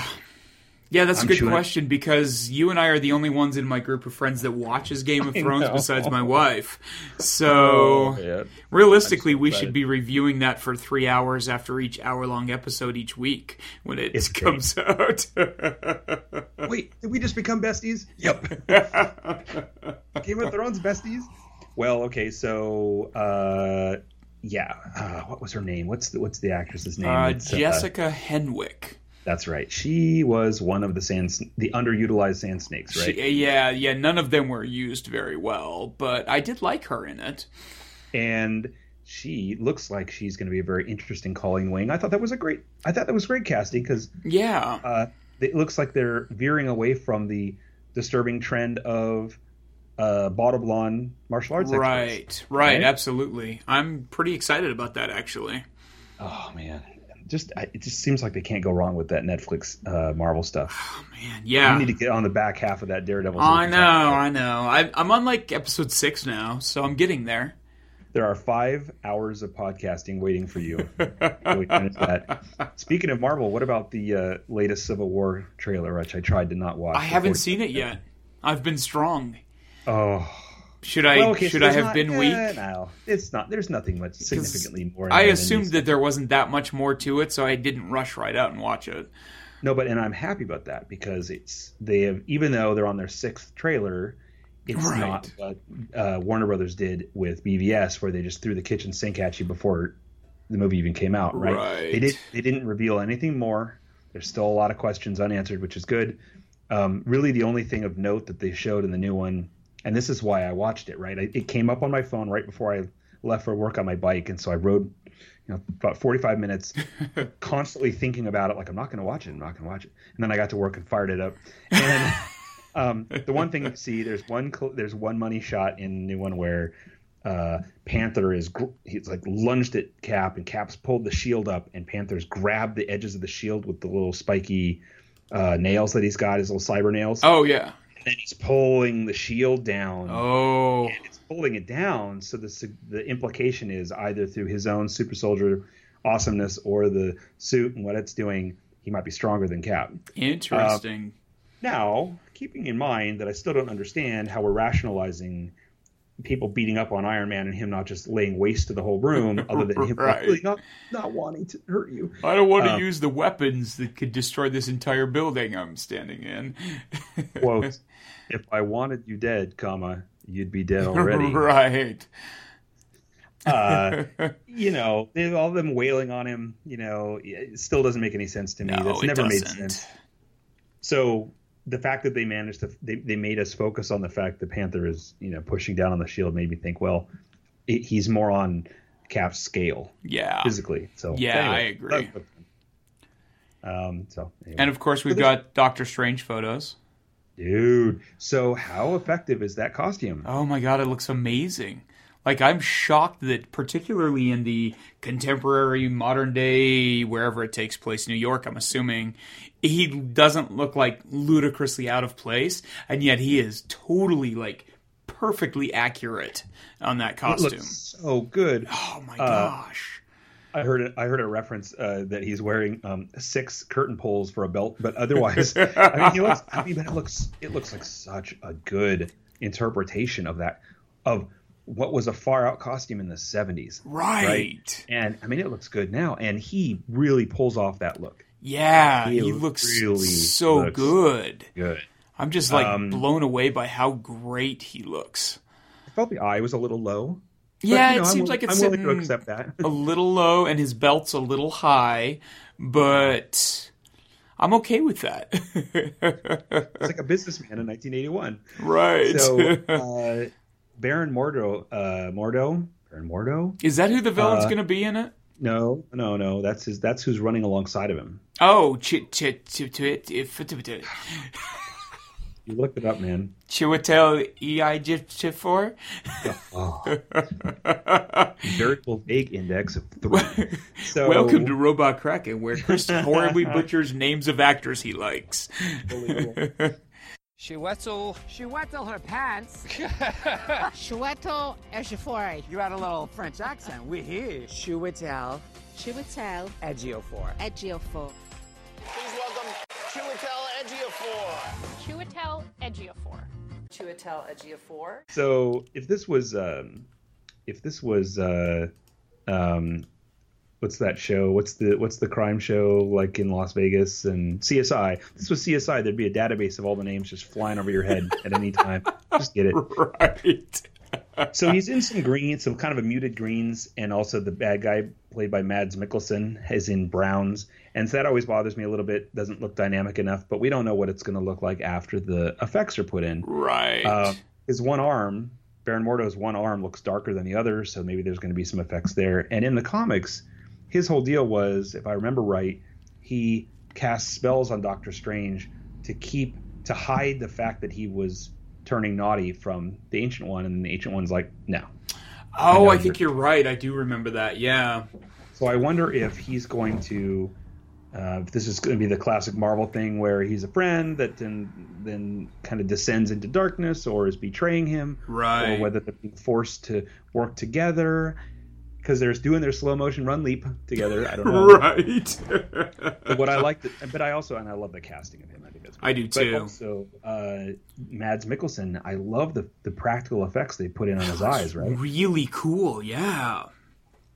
Yeah, that's a I'm good sure- question because you and I are the only ones in my group of friends that watches Game of Thrones besides my wife. So yeah. realistically, so we should be reviewing that for three hours after each hour long episode each week when it It's [laughs] comes out. [laughs] Wait, did we just become besties? Yep. [laughs] Game of Thrones besties. Well, okay, so uh, yeah, uh, what was her name? What's the what's the actress's name? uh, It's, Jessica Henwick. that's right. She was one of the sand, the underutilized sand snakes, right? She- yeah, yeah, none of them were used very well, but I did like her in it. and she looks like she's going to be a very interesting Colleen Wing. I thought that was a great. I thought that was great casting because Yeah. uh, it looks like they're veering away from the disturbing trend of uh, bottom blonde martial arts. experts. Right, right, Right? absolutely. I'm pretty excited about that actually. Oh man, just I, it just seems like they can't go wrong with that Netflix uh, Marvel stuff. Oh man, yeah. You need to get on the back half of that Daredevil. we I know, I know. I, I'm on like episode six now, so I'm getting there. There are five hours of podcasting waiting for you. [laughs] when we finish that. Speaking of Marvel, what about the uh, latest Civil War trailer, which I tried to not watch? I haven't seen it yet. I've been strong. Oh, Should I? Well, okay, so should I have not- been eh, weak? No, it's not. There's nothing much significantly more. I assumed that there wasn't that much more to it, so I didn't rush right out and watch it. No, but and I'm happy about that because it's they have even though they're on their sixth trailer, it's Right. not what uh, Warner Brothers did with BVS where they just threw the kitchen sink at you before the movie even came out. Right? Right. They did. They didn't reveal anything more. There's still a lot of questions unanswered, which is good. Um, really, the only thing of note that they showed in the new one, and this is why I watched it. Right, I, it came up on my phone right before I left for work on my bike, and so I rode, you know, about 45 minutes, [laughs] constantly thinking about it. Like I'm not going to watch it. I'm not going to watch it. And then I got to work and fired it up. And [laughs] um, the one thing you see, there's one there's one money shot in the new one where uh, Panther is gr- he's like lunged at Cap, and Cap's pulled the shield up, and Panther's grabbed the edges of the shield with the little spiky uh, nails that he's got, his little cyber nails, Oh yeah. And he's pulling the shield down. Oh. And it's pulling it down, so the the implication is either through his own super soldier awesomeness or the suit and what it's doing, he might be stronger than Cap. Interesting. Now, keeping in mind that I still don't understand how we're rationalizing people beating up on Iron Man and him not just laying waste to the whole room, [laughs] other than him Right. really not not wanting to hurt you. I don't want to um, use the weapons that could destroy this entire building I'm standing in. [laughs] Quote: If I wanted you dead, comma, you'd be dead [laughs] already. right. Uh, [laughs] you know, all of them wailing on him. You know, it still doesn't make any sense to me. No, That's it never made doesn't. sense. So the fact that they managed to they, they made us focus on the fact the Panther is you know pushing down on the shield made me think, well, it, he's more on Cap's scale Yeah. physically. So Yeah, anyway, I agree. Um. So anyway. And of course, we've got Doctor Strange photos. Dude, so how effective is that costume? Oh my god, it looks amazing. Like I'm shocked that particularly in the contemporary modern day wherever it takes place, New York, I'm assuming, he doesn't look like ludicrously out of place, and yet he is totally like perfectly accurate on that costume. so good. Oh my Uh, gosh. I heard it. I heard a reference uh, that he's wearing um, six curtain poles for a belt, but otherwise, [laughs] I mean, he looks. I mean, but it looks. It looks like such a good interpretation of that of what was a far out costume in the seventies. Right. And I mean, it looks good now, and he really pulls off that look. Yeah, He he looks really so looks- good. Good. I'm just like Um, blown away by how great he looks. I felt the eye was a little low. But, Yeah, you know, it I'm seems like it's I'm willing to accept that. a little low and his belt's a little high, but I'm okay with that. [laughs] It's like a businessman in 1981. right. So, [laughs] uh, Baron Mordo, uh, Mordo, Baron Mordo. Is that who the villain's uh, going to be in it? No, no, no. That's his. That's who's running alongside of him. Oh, Ch- Ch- Ch- Ch- Ch- You looked it up, man. Chiwetel Ejiofor? Variable [laughs] vague index of three. [laughs] So Welcome to Robot Kraken, where Chris [laughs] horribly butchers names of actors he likes. She wetzel. She wetzel her pants. Shueto Eshifori. You had a little French accent. We hear. Shuitel Shuetel Edgiofor. Edgiofor. Please welcome Chiwetel Ejiofor. Chiwetel Ejiofor. Chiwetel Ejiofor. So if this was, um, if this was, uh, um, what's that show? What's the what's the crime show like in Las Vegas and CSI? If this was CSI. There'd be a database of all the names just flying over your head at any time. Just get it. [laughs] right. So he's in some green, some kind of a muted greens, and also the bad guy played by Mads Mikkelsen is in browns, and so that always bothers me a little bit. Doesn't look dynamic enough, but we don't know what it's going to look like after the effects are put in. Right. Uh, his one arm, Baron Mordo's one arm, looks darker than the other, so maybe there's going to be some effects there. And in the comics, his whole deal was, if I remember right, he cast spells on Doctor Strange to keep to hide the fact that he was turning naughty from the Ancient One, and the Ancient One's like, no. oh, I know. think you're right. I do remember that. Yeah. So I wonder if he's going to. Uh, if this is going to be the classic Marvel thing where he's a friend that then then kind of descends into darkness or is betraying him, Right. or whether they're being forced to work together because they're doing their slow motion run leap together. I don't [laughs] know. Right. But what I like, but I also and I love the casting of him. I think that's. Great. I do But too. also, uh, Mads Mikkelsen, I love the the practical effects they put in on his eyes. Right, Really cool. Yeah.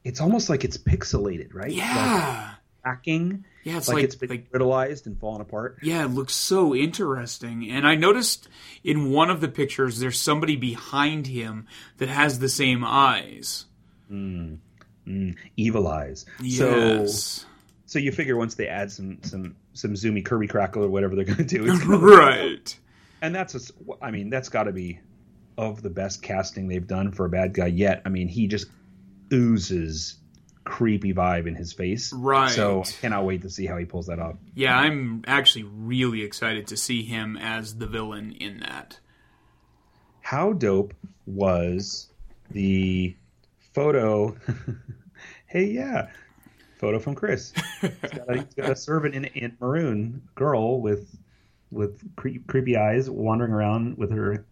it's almost like it's pixelated, right? Like Yeah. cracking. Yeah, it's like, like- it's been like- brittlized and fallen apart. Yeah, it looks so interesting. And I noticed in one of the pictures there's somebody behind him that has the same eyes. Mm, mm, evil eyes. Yes. So, so you figure once they add some some some zoomy Kirby crackle or whatever they're going to do, it's [laughs] right. and that's a I mean that's got to be of the best casting they've done for a bad guy yet. I mean he just oozes creepy vibe in his face. Right. So I cannot wait to see how he pulls that off. Yeah, I'm actually really excited to see him as the villain in that. How dope was the photo? [laughs] hey, yeah, photo from Chris. [laughs] He's got a, he's got a servant in, in maroon girl with with cre- creepy eyes wandering around with her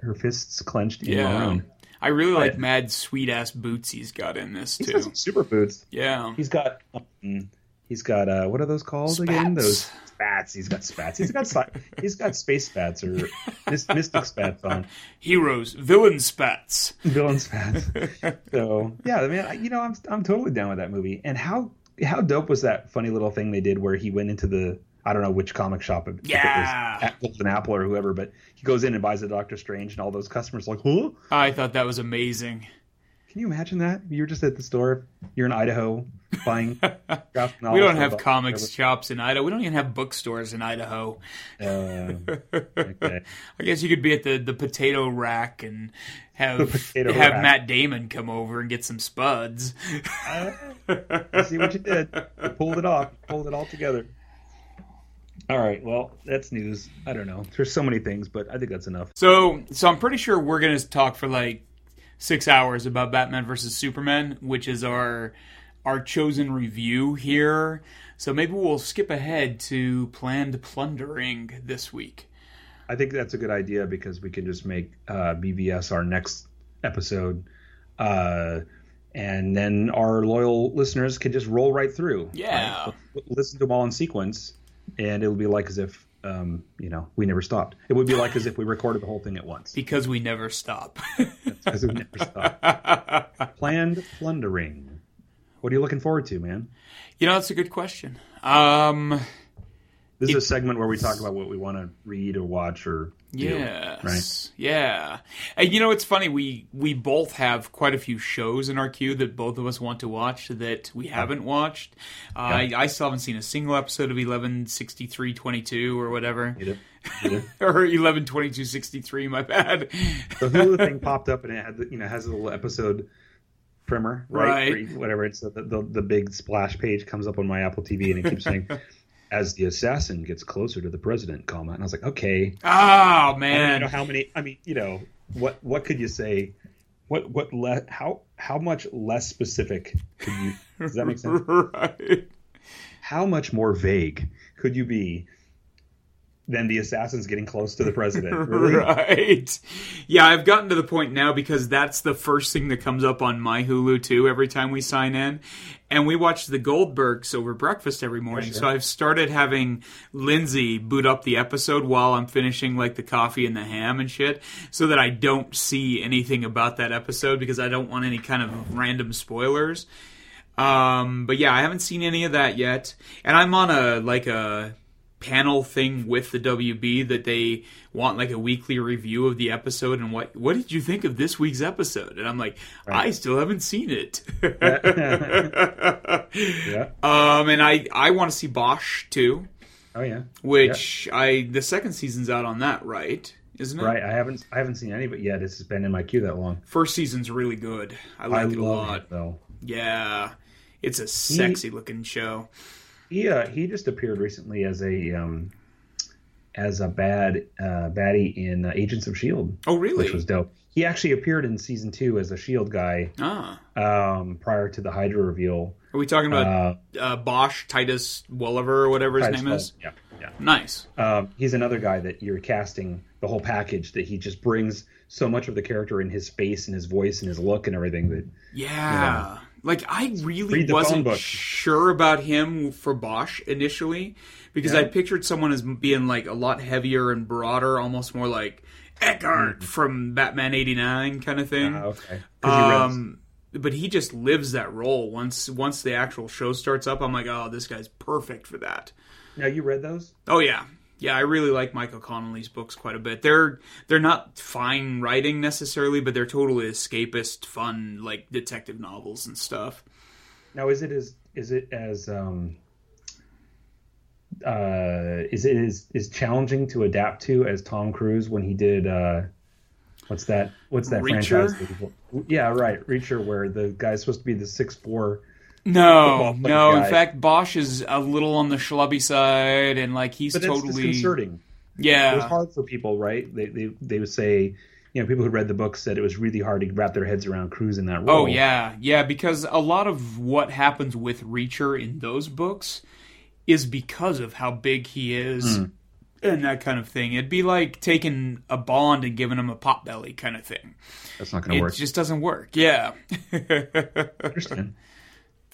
her fists clenched in Yeah. maroon. I really like. Mad sweet ass boots he's got in this He's too. got some super boots. Yeah. He's got um, he's got uh, what are those called again? Those spats. He's got spats. He's got he's got space spats or mys- mystic spats on. Heroes, villain spats. villain spats. [laughs] so yeah, I mean, I- you know, I'm I'm totally down with that movie. And how how dope was that funny little thing they did where he went into the I don't know which comic shop if Yeah. it was Golden Apple or whoever, but he goes in and buys a Doctor Strange, and all those customers are like, huh? I thought that was amazing. Can you imagine that? You're just at the store. You're in Idaho buying. [laughs] graphic We don't have comics shops in Idaho. We don't even have bookstores in Idaho. Uh, okay. [laughs] I guess you could be at the, the potato rack and have have rack. Matt Damon come over and get some spuds. I see what you did. You pulled it off. You pulled it all together. All right. Well, that's news. I don't know. There's so many things, but I think that's enough. So so I'm pretty sure we're gonna talk for like six hours about Batman versus Superman, which is our our chosen review here. So maybe we'll skip ahead to planned plundering this week. I think that's a good idea because we can just make uh, BVS our next episode, uh, and then our loyal listeners can just roll right through. Yeah. right? Listen to them all in sequence, and it'll be like as if um, you know we never stopped. It would be like as if we recorded the whole thing at once Because we never stop. because we never stopped. [laughs] Planned plundering. What are you looking forward to, man? you know, that's a good question. Um This is a segment where we talk about what we want to read or watch or do, Yes. right? Yeah. And you know, it's funny. We we both have quite a few shows in our queue that both of us want to watch that we haven't watched. Uh, I, I still haven't seen a single episode of eleven sixty three twenty two or whatever, do? You do? [laughs] or eleven twenty two sixty three. My bad. the Hulu thing popped up and it had you know has a little episode primer right, Right. Whatever it's the, the the big splash page comes up on my Apple TV and it keeps saying [laughs] as the assassin gets closer to the president comma and I was like okay Oh man. know how many I mean you know what what could you say what what le- how how much less specific could you does that make sense [laughs] right. how much more vague could you be than the assassins getting close to the president [laughs] really Right. Yeah, I've gotten to the point now because that's the first thing that comes up on my Hulu too every time we sign in. And we watch the Goldbergs over breakfast every morning. So I've started having Lindsay boot up the episode while I'm finishing like the coffee and the ham and shit so that I don't see anything about that episode because I don't want any kind of random spoilers. Um, but yeah, I haven't seen any of that yet. And I'm on a like a panel thing with the WB that they want like a weekly review of the episode and what what did you think of this week's episode? And I'm like, I still haven't seen it. [laughs] yeah [laughs] um and I I want to see Bosch too, oh yeah which I the second season's out on that, right? Isn't it? Right, I haven't I haven't seen any of it yet. It's been in my queue that long. First season's really good. I like it a lot. it though. Yeah. It's a sexy looking show. He uh, he just appeared recently as a um, as a bad uh, baddie in uh, Agents of Shield, Oh really? which was dope. He actually appeared in season two as a Shield guy ah. um, prior to the Hydra reveal. Are we talking about Uh, uh, Bosch, Titus Welliver, or whatever his Titus name is? Wells. Yeah, Nice. Um, he's another guy that you're casting the whole package. That he just brings so much of the character in his face and his voice and his look and everything. That Yeah. Like I really Read the phone wasn't sure about him for Bosch initially because Yeah. I pictured someone as being like a lot heavier and broader, almost more like Eckhart from Batman '89 kind of thing. Ah, okay, Um, but he just lives that role. Once once the actual show starts up, I'm like, oh, this guy's perfect for that. now you read those? Oh yeah, yeah. I really like Michael Connelly's books quite a bit. They're they're not fine writing necessarily, but they're totally escapist, fun like detective novels and stuff. Now, is it as is it as um, uh, is it is is challenging to adapt to as Tom Cruise when he did uh, what's that what's that Reacher? franchise? that Yeah, right, Reacher, where the guy's supposed to be the six four. No, [laughs] no. In fact, Bosch is a little on the schlubby side, and like he's But totally disconcerting. It was hard for people, right? They they they would say, you know, people who read the book said it was really hard to wrap their heads around Cruise in that role. Oh yeah, yeah. Because a lot of what happens with Reacher in those books is because of how big he is. Hmm. And that kind of thing. It'd be like taking a Bond and giving him a pot belly kind of thing. that's not going to work. It just doesn't work. Yeah. [laughs] understand.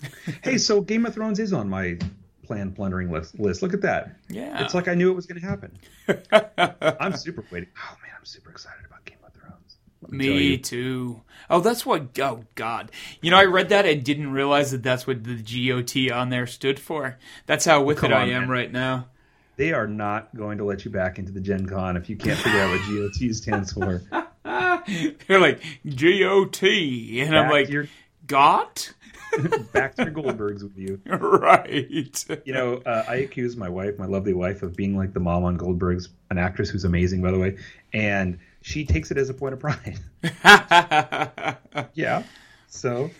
[laughs] hey, so Game of Thrones is on my planned plundering list. List. Look at that. Yeah. It's like I knew it was going to happen. [laughs] I'm super waiting. Oh man, I'm super excited about Game of Thrones. Tell Me too. Oh, that's what. Oh God. You know, I read that and didn't realize that that's what the GOT on there stood for. That's how with come it I am man. right now. They are not going to let you back into the Gen Con if you can't figure out what GOT stands for. [laughs] They're like G O T, and I'm like, your- got [laughs] Baxter Goldberg's with you. [laughs] right. You know, uh, I accuse my wife, my lovely wife, of being like the mom on Goldberg's, an actress who's amazing, by the way, and she takes it as a point of pride. [laughs] yeah. So,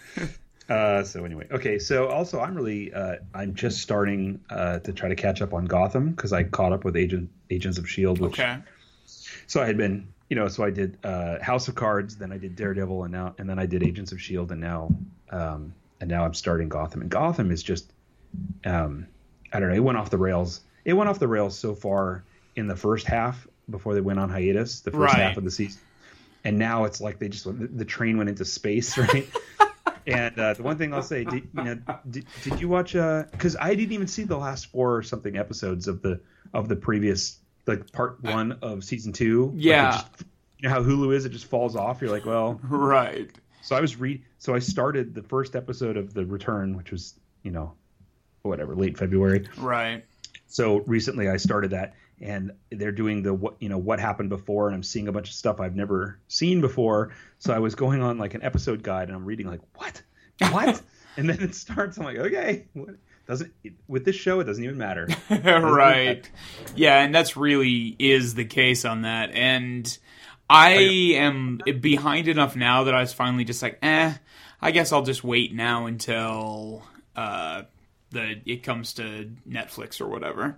uh, so anyway, okay. So also, I'm really, uh, I'm just starting uh, to try to catch up on Gotham because I caught up with Agent Agents of Shield. Which, okay. So I had been, you know, so I did uh, House of Cards, then I did Daredevil, and now, and then I did Agents of Shield, and now, um, and now I'm starting Gotham. And Gotham is just, um, I don't know, it went off the rails. It went off the rails so far in the first half before they went on hiatus, the first Right. half of the season, and now it's like they just the, the train went into space, [laughs] right? and uh, the one thing I'll say, did, you know, did, did you watch? Because I didn't even see the last four or something episodes of the of the previous like part one of season two. Like, Yeah. just- you know how Hulu is; it just falls off. You're like, well, Right. So I was re so I started the first episode of the Return, which was you know whatever late February. Right. So recently I started that, and they're doing the what you know what happened before, and I'm seeing a bunch of stuff I've never seen before. So I was going on like an episode guide, and I'm reading like what, what, [laughs] and then it starts. I'm like, okay, what? doesn't with this show it doesn't even matter. [laughs] right. Yeah, and that's really is the case on that. And I am behind enough now that I was finally just like, eh, I guess I'll just wait now until uh the it comes to Netflix or whatever.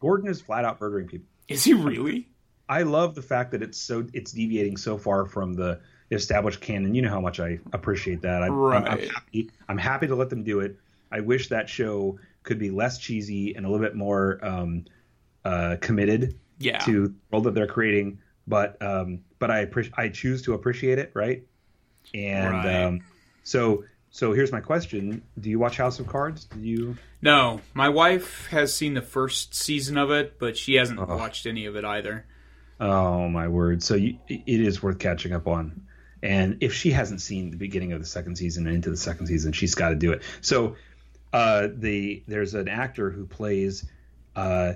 Gordon is flat out murdering people. Is he really? I love the fact that it's so it's deviating so far from the established canon. You know how much I appreciate that. I, I'm, I'm Right. happy. I'm happy to let them do it. I wish that show could be less cheesy and a little bit more um, uh, committed Yeah. to the world that they're creating. But um, but I appreciate I choose to appreciate it, right? And Right. um, so so here's my question: Do you watch House of Cards? Do you? No, my wife has seen the first season of it, but she hasn't Oh. watched any of it either. Oh my word! So you, it is worth catching up on. And if she hasn't seen the beginning of the second season and into the second season, she's got to do it. So uh, the there's an actor who plays uh,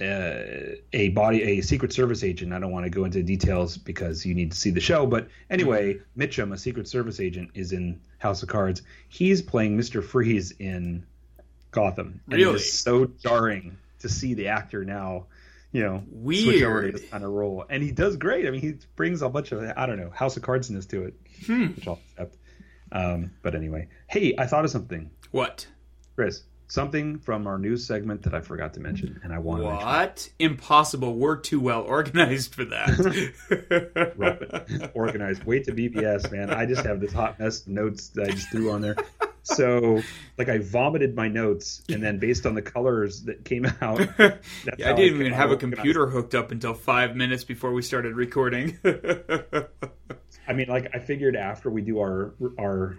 uh, a body a Secret Service agent. I don't want to go into details because you need to see the show. But anyway, Meechum, a Secret Service agent, is in House of Cards. He's playing Mister Freeze in Gotham. And Really? it is so jarring to see the actor now. You know, switch over to Weird. this kind of role, and he does great. I mean, he brings a bunch of I don't know House of Cardsness to it, Hmm. which I'll accept. Um, but anyway, hey, I thought of something, What? Chris. Something from our news segment that I forgot to mention, and I want to mention. What? Impossible. We're too well organized for that. [laughs] [laughs] Organized. Wait to BVS, man. I just have this hot mess of notes that I just threw on there. So, like, I vomited my notes, and then based on the colors that came out, [laughs] that's Yeah, I didn't even have a computer hooked up until five minutes before we started recording. I mean, like, I figured after we do our our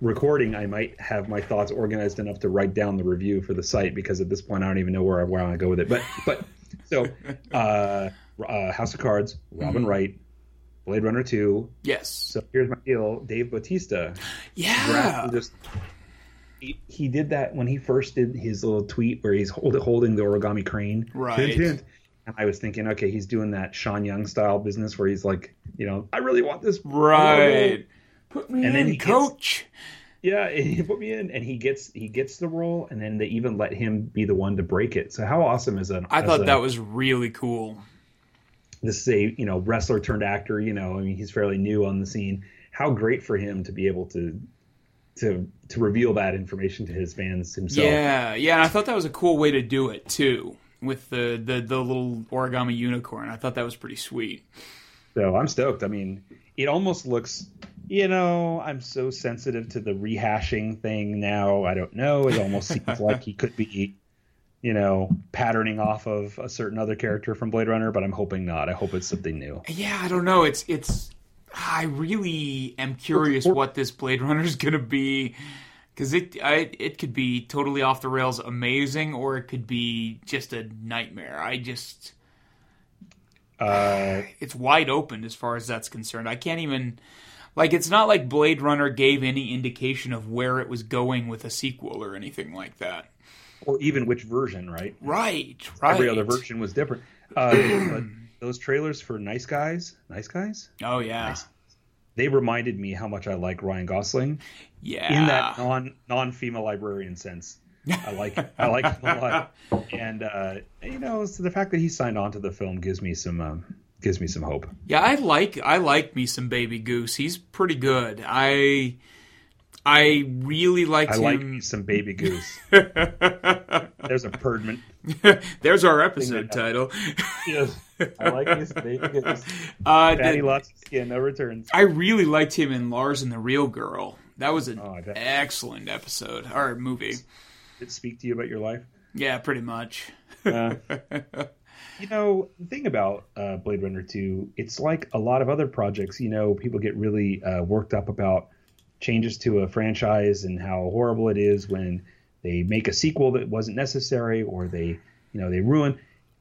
recording, I might have my thoughts organized enough to write down the review for the site because at this point, I don't even know where I, where I want to go with it. But but so, [laughs] uh, uh, House of Cards, Robin Mhm. Wright, Blade Runner Two. yes. So here's my deal: Dave Bautista. Yeah. Just he, he did that when he first did his little tweet where he's hold, holding the origami crane. Right. And I was thinking, okay, he's doing that Sean Young style business where he's like, you know, I really want this. Right. Put me And then in, he gets- coach. Yeah, and he put me in, and he gets he gets the role, and then they even let him be the one to break it. So how awesome is that? I thought a- that was really cool. this is a you know wrestler turned actor. You know, I mean, he's fairly new on the scene. How great for him to be able to to to reveal that information to his fans himself. Yeah, yeah, and I thought that was a cool way to do it too, with the the, the little origami unicorn. I thought that was pretty sweet. So I'm stoked. I mean, it almost looks, you know, I'm so sensitive to the rehashing thing now. I don't know. It almost seems [laughs] like he could be, you know, patterning off of a certain other character from Blade Runner, but I'm hoping not. I hope it's something new. Yeah, I don't know. It's it's. I really am curious what this Blade Runner is gonna be, because it I, it could be totally off the rails, amazing, or it could be just a nightmare. I just Uh, it's wide open as far as that's concerned. I can't even like it's not like Blade Runner gave any indication of where it was going with a sequel or anything like that. or even which version, right? Right, right. Every other version was different. [clears throat] Uh, those trailers for Nice Guys, Nice Guys, Oh yeah, they reminded me how much I like Ryan Gosling yeah. in that non non female librarian sense. I like I like him a lot, and uh, you know, so the fact that he signed on to the film gives me some um, gives me some hope. Yeah, I like I like me some Baby Goose. He's pretty good. I I really liked I him. [laughs] [laughs] like me some baby goose. There's a perdment. There's our episode title. Yes, I like some baby goose. Uh, Fatty the- lots of skin, no returns. I really liked him in Lars and the Real Girl. That was an Oh, excellent episode or movie. It speak to you about your life? Yeah, pretty much. Uh, [laughs] you know, the thing about uh, Blade Runner 2, it's like a lot of other projects, you know, people get really uh, worked up about changes to a franchise and how horrible it is when they make a sequel that wasn't necessary or they, you know, they ruin.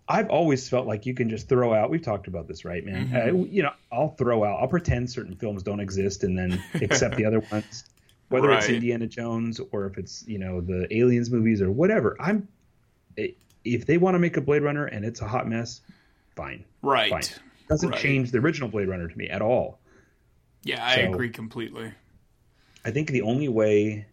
I've always felt like you can just throw out. We've talked about this, right, man? Uh, you know, I'll throw out. I'll pretend certain films don't exist and then accept the other ones, whether it's Indiana Jones or if it's you know the Aliens movies or whatever. I'm eh, if they want to make a Blade Runner and it's a hot mess, fine. Right. Fine. Doesn't Right. change the original Blade Runner to me at all. Yeah, I So- agree completely. I think the only way,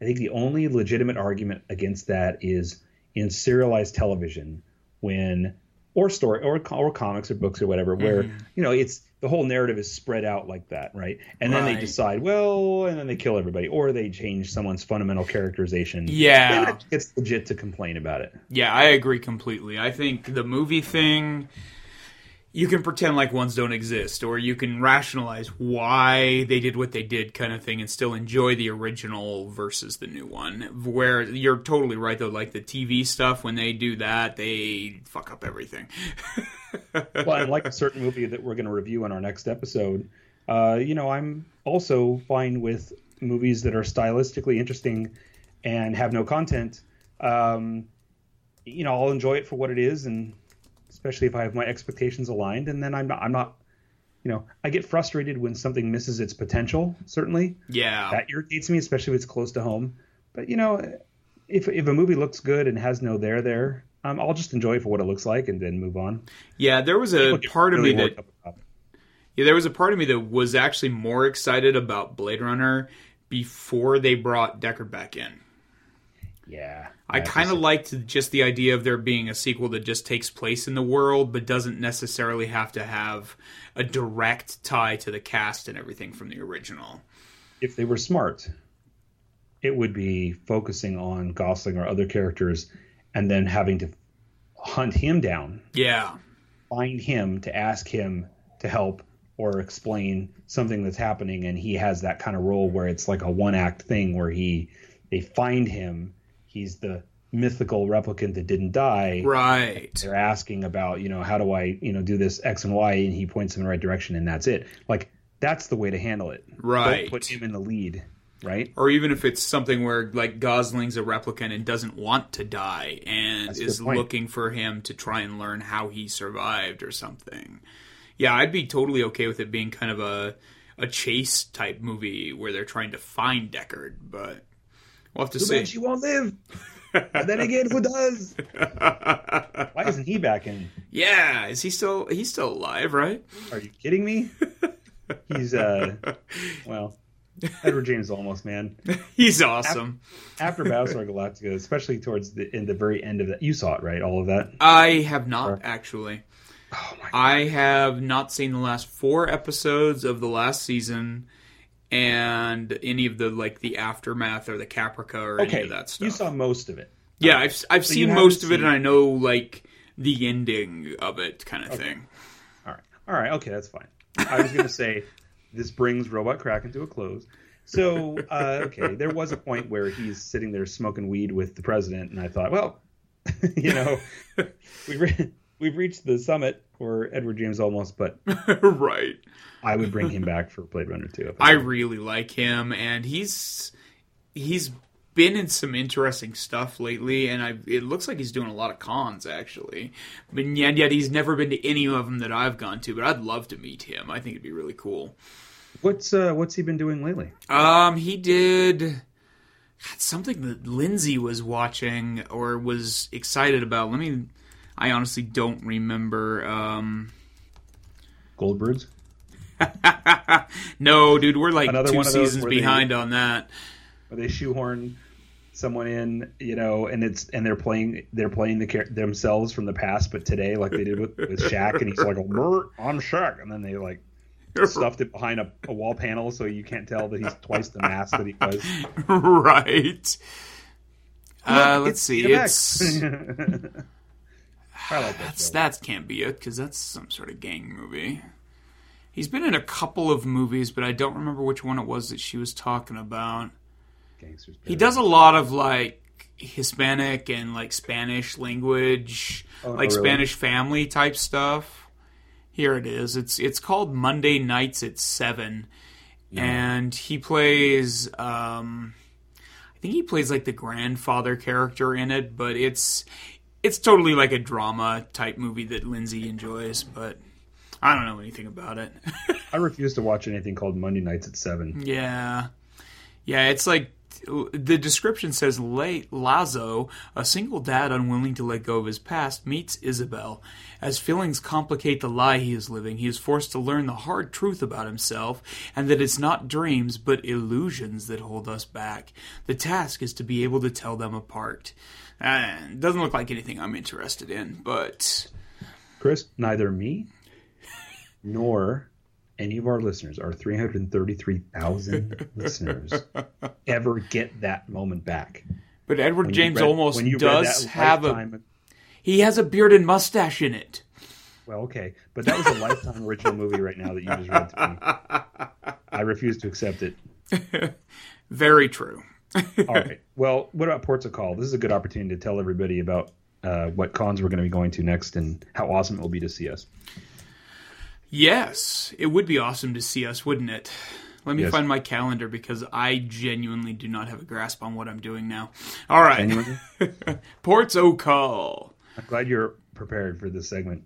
I think the only legitimate argument against that is in serialized television when, or story, or or comics or books or whatever, where Mm-hmm. you know it's the whole narrative is spread out like that, right? And then they decide, well, and then they kill everybody, or they change someone's fundamental characterization. Yeah. it's legit to complain about it. Yeah, I agree completely. I think the movie thing, you can pretend like ones don't exist, or you can rationalize why they did what they did, kind of thing, and still enjoy the original versus the new one. Where you're totally right, though, like the TV stuff, when they do that, they fuck up everything. [laughs] well, and like a certain movie that we're going to review in our next episode, uh, you know, I'm also fine with movies that are stylistically interesting and have no content. Um, you know, I'll enjoy it for what it is, and especially if I have my expectations aligned. And then I'm not, I'm not, you know, I get frustrated when something misses its potential. Certainly, yeah. that irritates me, especially if it's close to home. But you know, if if a movie looks good and has no there there, um, I'll just enjoy it for what it looks like and then move on. Yeah, there was a part of me that up about it. Yeah, there was a part of me that was actually more excited about Blade Runner before they brought Deckard back in. Yeah, I kind of liked just the idea of there being a sequel that just takes place in the world, but doesn't necessarily have to have a direct tie to the cast and everything from the original. if they were smart, it would be focusing on Gosling or other characters, and then having to hunt him down, Yeah, find him to ask him to help or explain something that's happening, and he has that kind of role where it's like a one act thing where he they find him, he's the mythical replicant that didn't die. right. They're asking about, you know, how do I, you know, do this X and Y, and he points them in the right direction, and that's it. Like that's the way to handle it. Right. Don't put him in the lead, right? Or even if it's something where like Gosling's a replicant and doesn't want to die and That's is looking for him to try and learn how he survived or something. Yeah, I'd be totally okay with it being kind of a a chase type movie where they're trying to find Deckard, but we'll have to Too see. she won't live. [laughs] and then again, who does? [laughs] Why isn't he back in? Yeah, is he still he's still alive, right? Are you kidding me? [laughs] He's uh, well, Edward James Olmos man. He's awesome. After Battlestar Galactica, especially towards the in the very end of that, you saw it, right? All of that. I have not actually. Oh my! I have not seen the last four episodes of the last season and any of the like the aftermath or the Caprica or any of that stuff. you saw most of it. yeah, I've I've So seen most of it seen- and I know like the ending of it kind of thing. All right, all right, okay, that's fine. I was gonna say [laughs] this brings Robot Kraken to a close. So, uh, okay, there was a point where he's sitting there smoking weed with the president, and I thought, well, [laughs] you know, [laughs] we've re- we've reached the summit for Edward James Olmos, but [laughs] right. I would bring him back for Blade Runner 2. if I really like him, and he's he's been in some interesting stuff lately, and I it looks like he's doing a lot of cons actually, but yet yet he's never been to any of them that I've gone to. But I'd love to meet him. I think it'd be really cool. What's uh, what's he been doing lately? Um, he did God, something that Lindsay was watching or was excited about. Let me. I honestly don't remember. Um, Goldbirds. [laughs] no, dude, we're like Another two seasons where they- behind on that. where they shoehorn someone in, you know, and it's and they're playing they're playing the themselves from the past, but today, like they did with, with Shaq, and he's like, "Bert, I'm Shaq," and then they like stuffed it behind a, a wall panel so you can't tell that he's twice the mass that he was. [laughs] right. Uh, Look, let's see. It's [laughs] I [sighs] that's that can't be it because that's some sort of gang movie. He's been in a couple of movies, but I don't remember which one it was that she was talking about. Gangsters. He does a lot of like Hispanic and like Spanish language, Oh, like really? Spanish family type stuff. Here it is. It's it's called Monday Nights at Seven, and he plays. Um, I think he plays like the grandfather character in it, but it's it's totally like a drama type movie that Lindsay enjoys. But I don't know anything about it. [laughs] I refuse to watch anything called Monday Nights at Seven. Yeah. Yeah, it's like the description says La- Lazo, a single dad unwilling to let go of his past, meets Isabel. As feelings complicate the lie he is living, he is forced to learn the hard truth about himself and that it's not dreams but illusions that hold us back. The task is to be able to tell them apart. Uh, doesn't look like anything I'm interested in, but Chris, neither me [laughs] nor any of our listeners, our 333,000 [laughs] listeners, ever get that moment back. but Edward When James read- almost when you read does have a he has a beard and mustache in it. Well, okay, but that was a lifetime original movie right now that you just read to me. [laughs] I refuse to accept it. Very true. All right. Well, what about Ports of Call? This is a good opportunity to tell everybody about uh, what cons we're going to be going to next and how awesome it will be to see us. Yes, it would be awesome to see us, wouldn't it? Let me Yes. find my calendar because I genuinely do not have a grasp on what I'm doing now. All right. [laughs] Ports O Call. I'm glad you're prepared for this segment.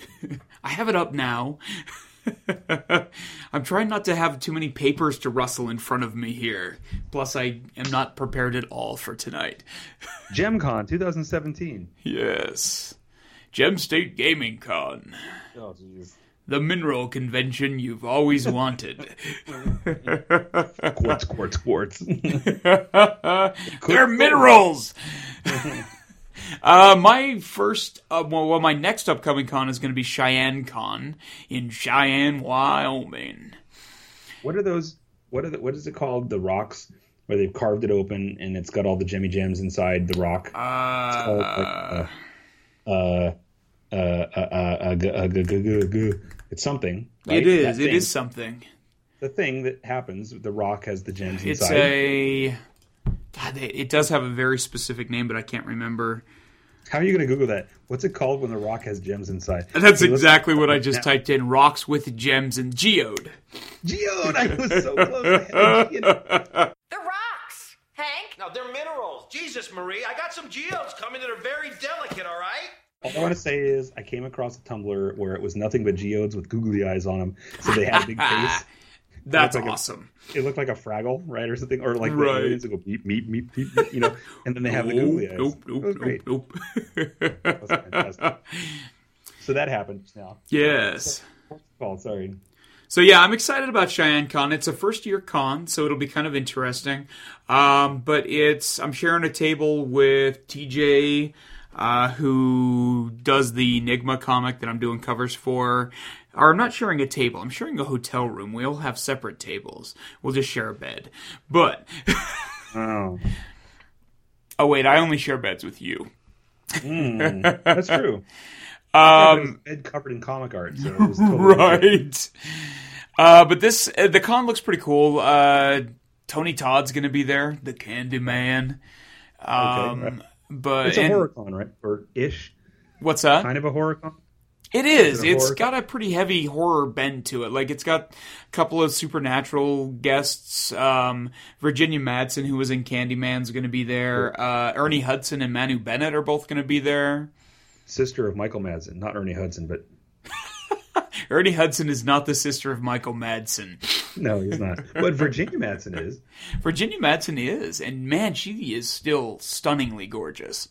[laughs] I have it up now. [laughs] [laughs] I'm trying not to have too many papers to rustle in front of me here. Plus, I am not prepared at all for tonight. [laughs] GemCon 2017. Yes. Gem State Gaming Con. Oh. The mineral convention you've always wanted. [laughs] Quartz, quartz, quartz. They're minerals. Uh, my first, uh, well, well, my next upcoming con is going to be Cheyenne Con in Cheyenne, Wyoming. what are those? What are the, What is it called? The rocks where they've carved it open and it's got all the Jimmy Gems inside the rock. It's Uh, uh, uh, uh, uh, uh, uh, it's something. right? it is. It is something. the thing that happens. The rock has the gems It's inside. a. God, it does have a very specific name, but I can't remember. How are you going to Google that? What's it called when the rock has gems inside? That's Hey, exactly what I just Now- typed in. Rocks with gems and geode. Geode. I was so close. I had a G. The rocks, Hank. Now, they're minerals. Jesus, Marie, I got some geodes coming that are very delicate, all right? All I want to say is I came across a Tumblr where it was nothing but geodes with googly eyes on them. So they had a big [laughs] face. That's like a- awesome. It looked like a Fraggle, right, or something, or like Right. the aliens that go beep, beep, beep, beep, beep, you know, [laughs] and then they have the googly eyes. Nope, nope, nope, nope, That was fantastic. [laughs] So that happened now. yes. Oh, sorry. So yeah, I'm excited about Cheyenne Con. It's a first year con, so it'll be kind of interesting. Um, but it's I'm sharing a table with TJ, uh, who does the Enigma comic that I'm doing covers for. Or I'm not sharing a table. I'm sharing a hotel room. We all have separate tables. We'll just share a bed. But [laughs] Oh, oh wait, I only share beds with you. mm, that's true. [laughs] Um, Ed covered in comic art, so [laughs] totally right. Uh, but this uh, the con looks pretty cool. Uh, Tony Todd's gonna be there, the Candyman. Um, right. But It's a and- horror con, right? Or ish, What's that? kind of a horror con. It is. Is it It's got a pretty heavy horror bend to it. Like it's got a couple of supernatural guests. Um, Virginia Madsen, who was in Candyman's, going to be there. Uh, Ernie Hudson and Manu Bennett are both going to be there. Sister of Michael Madsen, not Ernie Hudson, but [laughs] Ernie Hudson is not the sister of Michael Madsen. [laughs] no, he's not. But Virginia Madsen is. Virginia Madsen is, and man, she is still stunningly gorgeous.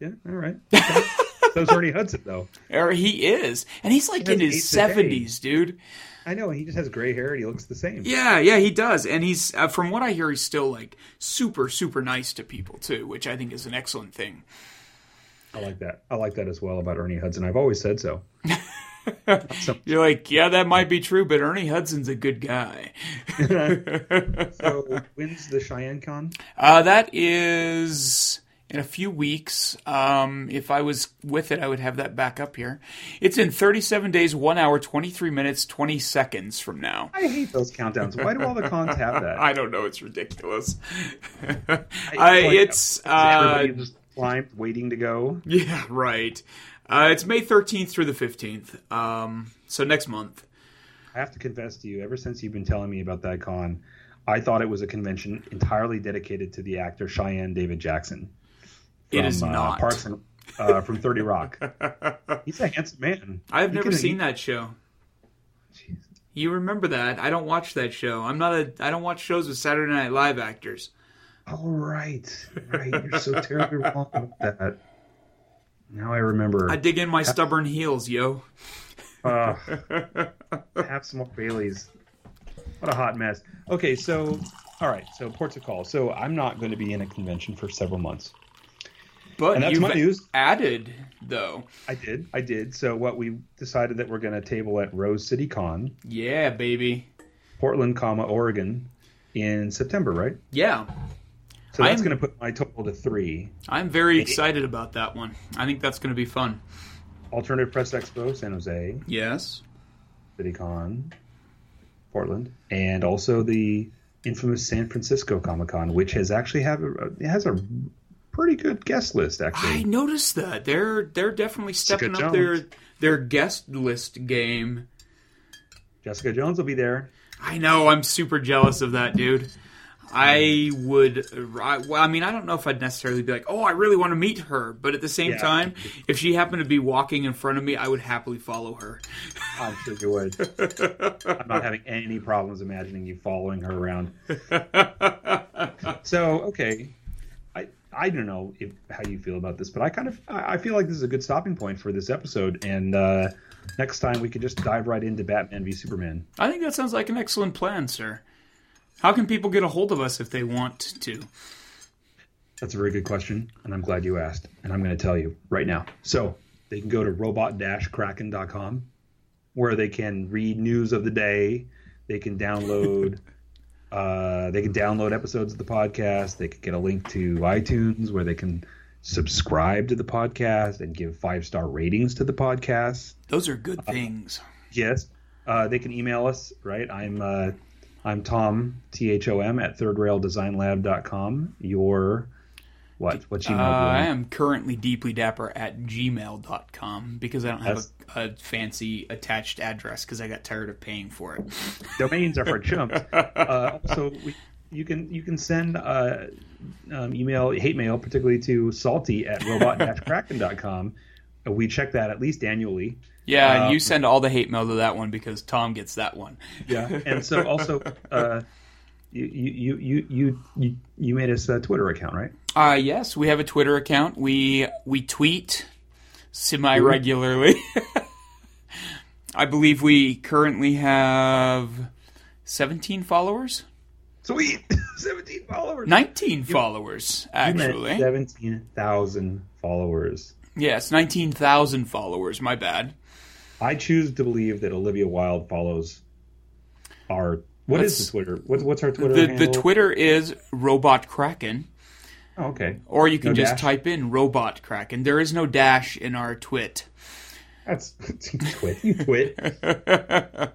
Yeah, all right. Okay. [laughs] So's Ernie Hudson, though. Or [laughs] he is, and he's like He in his seventies, dude. I know he just has gray hair and he looks the same. Yeah, yeah, he does, and he's uh, from what I hear, he's still like super, super nice to people too, which I think is an excellent thing. I like that. I like that as well about Ernie Hudson. I've always said so. so, [laughs] You're like, yeah, that might be true, but Ernie Hudson's a good guy. [laughs] so when's the Cheyenne Con? Uh, that is in a few weeks. Um, if I was with it, I would have that back up here. It's in 37 days, 1 hour, 23 minutes, 20 seconds from now. I hate those countdowns. Why do all the cons have that? [laughs] I don't know. It's ridiculous. I- I, it's. Uh, just climbed, waiting to go. yeah, right. Uh, it's May 13th through the 15th. Um, so next month. I have to confess to you, ever since you've been telling me about that con, I thought it was a convention entirely dedicated to the actor Cheyenne David Jackson. It is uh, not. Parks and, uh, from Thirty Rock. [laughs] He's a handsome man. I've He never seen he- that show. You remember that? I don't watch that show. I'm not a. I don't watch shows with Saturday Night Live actors. All right, right. You're so terribly wrong about that. Now I remember. I dig in my stubborn heels, yo. Uh, [laughs] have some more Baileys. What a hot mess. Okay, so all right, so ports of call. So I'm not going to be in a convention for several months. But And that's my news. added though. I did, I did. So what we decided that we're going to table at Rose City Con, Yeah, baby. Portland, comma Oregon, in September, right? Yeah, So that's going to put my total to three. I'm very excited about that one. I think that's going to be fun. Alternative Press Expo, San Jose, Yes. CityCon, Portland, and also the infamous San Francisco Comic Con, which has actually have a, it has a pretty good guest list. Actually. I noticed that they're they're definitely stepping Jessica up their their guest list game. Jessica Jones will be there. I know. I'm super jealous of that, dude. I would. I, well, I mean, I don't know if I'd necessarily be like, "Oh, I really want to meet her," but at the same Yeah. time, if she happened to be walking in front of me, I would happily follow her. I'm sure you would. [laughs] I'm not having any problems imagining you following her around. [laughs] so okay, I don't know if how you feel about this, but I kind of I feel like this is a good stopping point for this episode, and uh, next time we could just dive right into Batman v Superman. I think that sounds like an excellent plan, sir. How can people get a hold of us if they want to? That's a very good question, and I'm glad you asked. And I'm going to tell you right now. So they can go to robot-kraken.com, where they can read news of the day. They can download. Uh, they can download episodes of the podcast. They can get a link to iTunes, where they can subscribe to the podcast and give five star ratings to the podcast. Those are good things. Yes. Uh, they can email us, right? I'm uh, I'm Tom T H O M at thirdraildesignlab.com. Your what? What Uh, email? do I am currently deeply dapper at gmail.com because I don't have a, a fancy attached address because I got tired of paying for it. [laughs] Domains are for chumps. Uh, [laughs] also, we, you can you can send uh, um, email hate mail, particularly to salty at robot-kraken.com. Uh, we check that at least annually. Yeah, Um, you send all the hate mail to that one because Tom gets that one. Yeah, and so also, [laughs] uh, you, you you you you you made us a Twitter account, right? Uh, yes, we have a Twitter account. We we tweet semi regularly. [laughs] I believe we currently have 17 followers, Sweet, [laughs] seventeen followers. 19 followers actually. seventeen thousand followers. Yes, 19,000 followers. My bad. I choose to believe that Olivia Wilde follows our. What is Let's- the Twitter? What's what's our Twitter? The the? Twitter is Robot Kraken, Oh, okay. or you can No just dash? type in Robot Kraken. There is no dash in our twit. That's [laughs] twit. You twit. [laughs]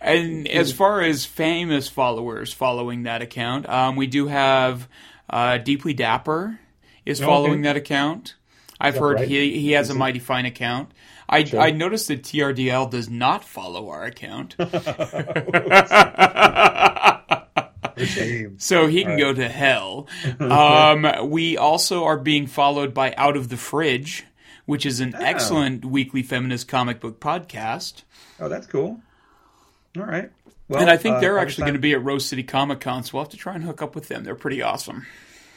And as far as famous followers following that account, um, we do have uh, Deeply Dapper is Oh, following okay. that account. I've that heard right? he he has a Mighty Fine account. I Sure. I noticed that TRDL does not follow our account, [laughs] Shame. [laughs] so he can go to hell. [laughs] Um, we also are being followed by Out of the Fridge, which is an excellent weekly feminist comic book podcast. Oh, that's cool. All right. Well, and I think uh, they're actually going to be at Rose City Comic Con, so we'll have to try and hook up with them. They're pretty awesome.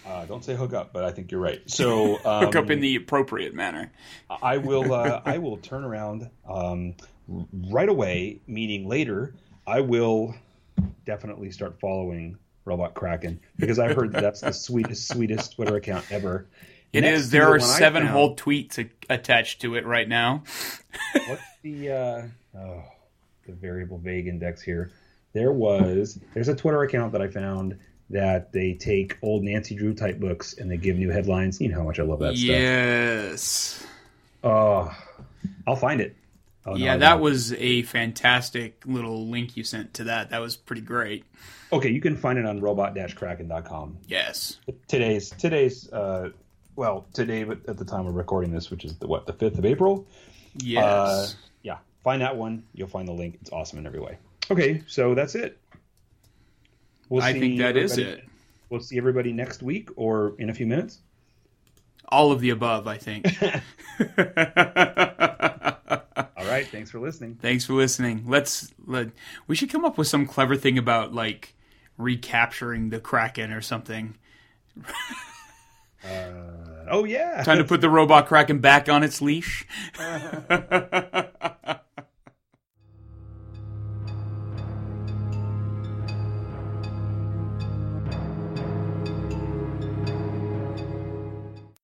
Uh, don't say hook up, but I think you're right. So um, [laughs] Hook up in the appropriate manner. I will. Uh, [laughs] I will turn around um, right away. Meaning later, I will definitely start following Robot Kraken because I heard that that's the sweetest, sweetest Twitter account ever. It Next is. There are seven found- whole tweets a- attached to it right now. [laughs] What's the uh, oh, the variable vague index here? There was there's a Twitter account that I found that they take old Nancy Drew type books and they give new headlines. You know how much I love that stuff. yes. Oh, I'll find it. Oh, no, yeah, that was a fantastic little link you sent to that. That was pretty great. okay. You can find it on robot-kraken.com. Yes. Today's today's uh, well today, but at the time of recording this, which is the what the fifth of April. Yes. Uh, yeah, find that one. You'll find the link. It's awesome in every way. Okay, so that's it. We'll I think that is it. We'll see everybody next week or in a few minutes. All of the above, I think. [laughs] [laughs] All right, thanks for listening. Thanks for listening. Let's let we should come up with some clever thing about like recapturing the Kraken or something. Uh, oh yeah, Time to put the robot Kraken back on its leash. [laughs]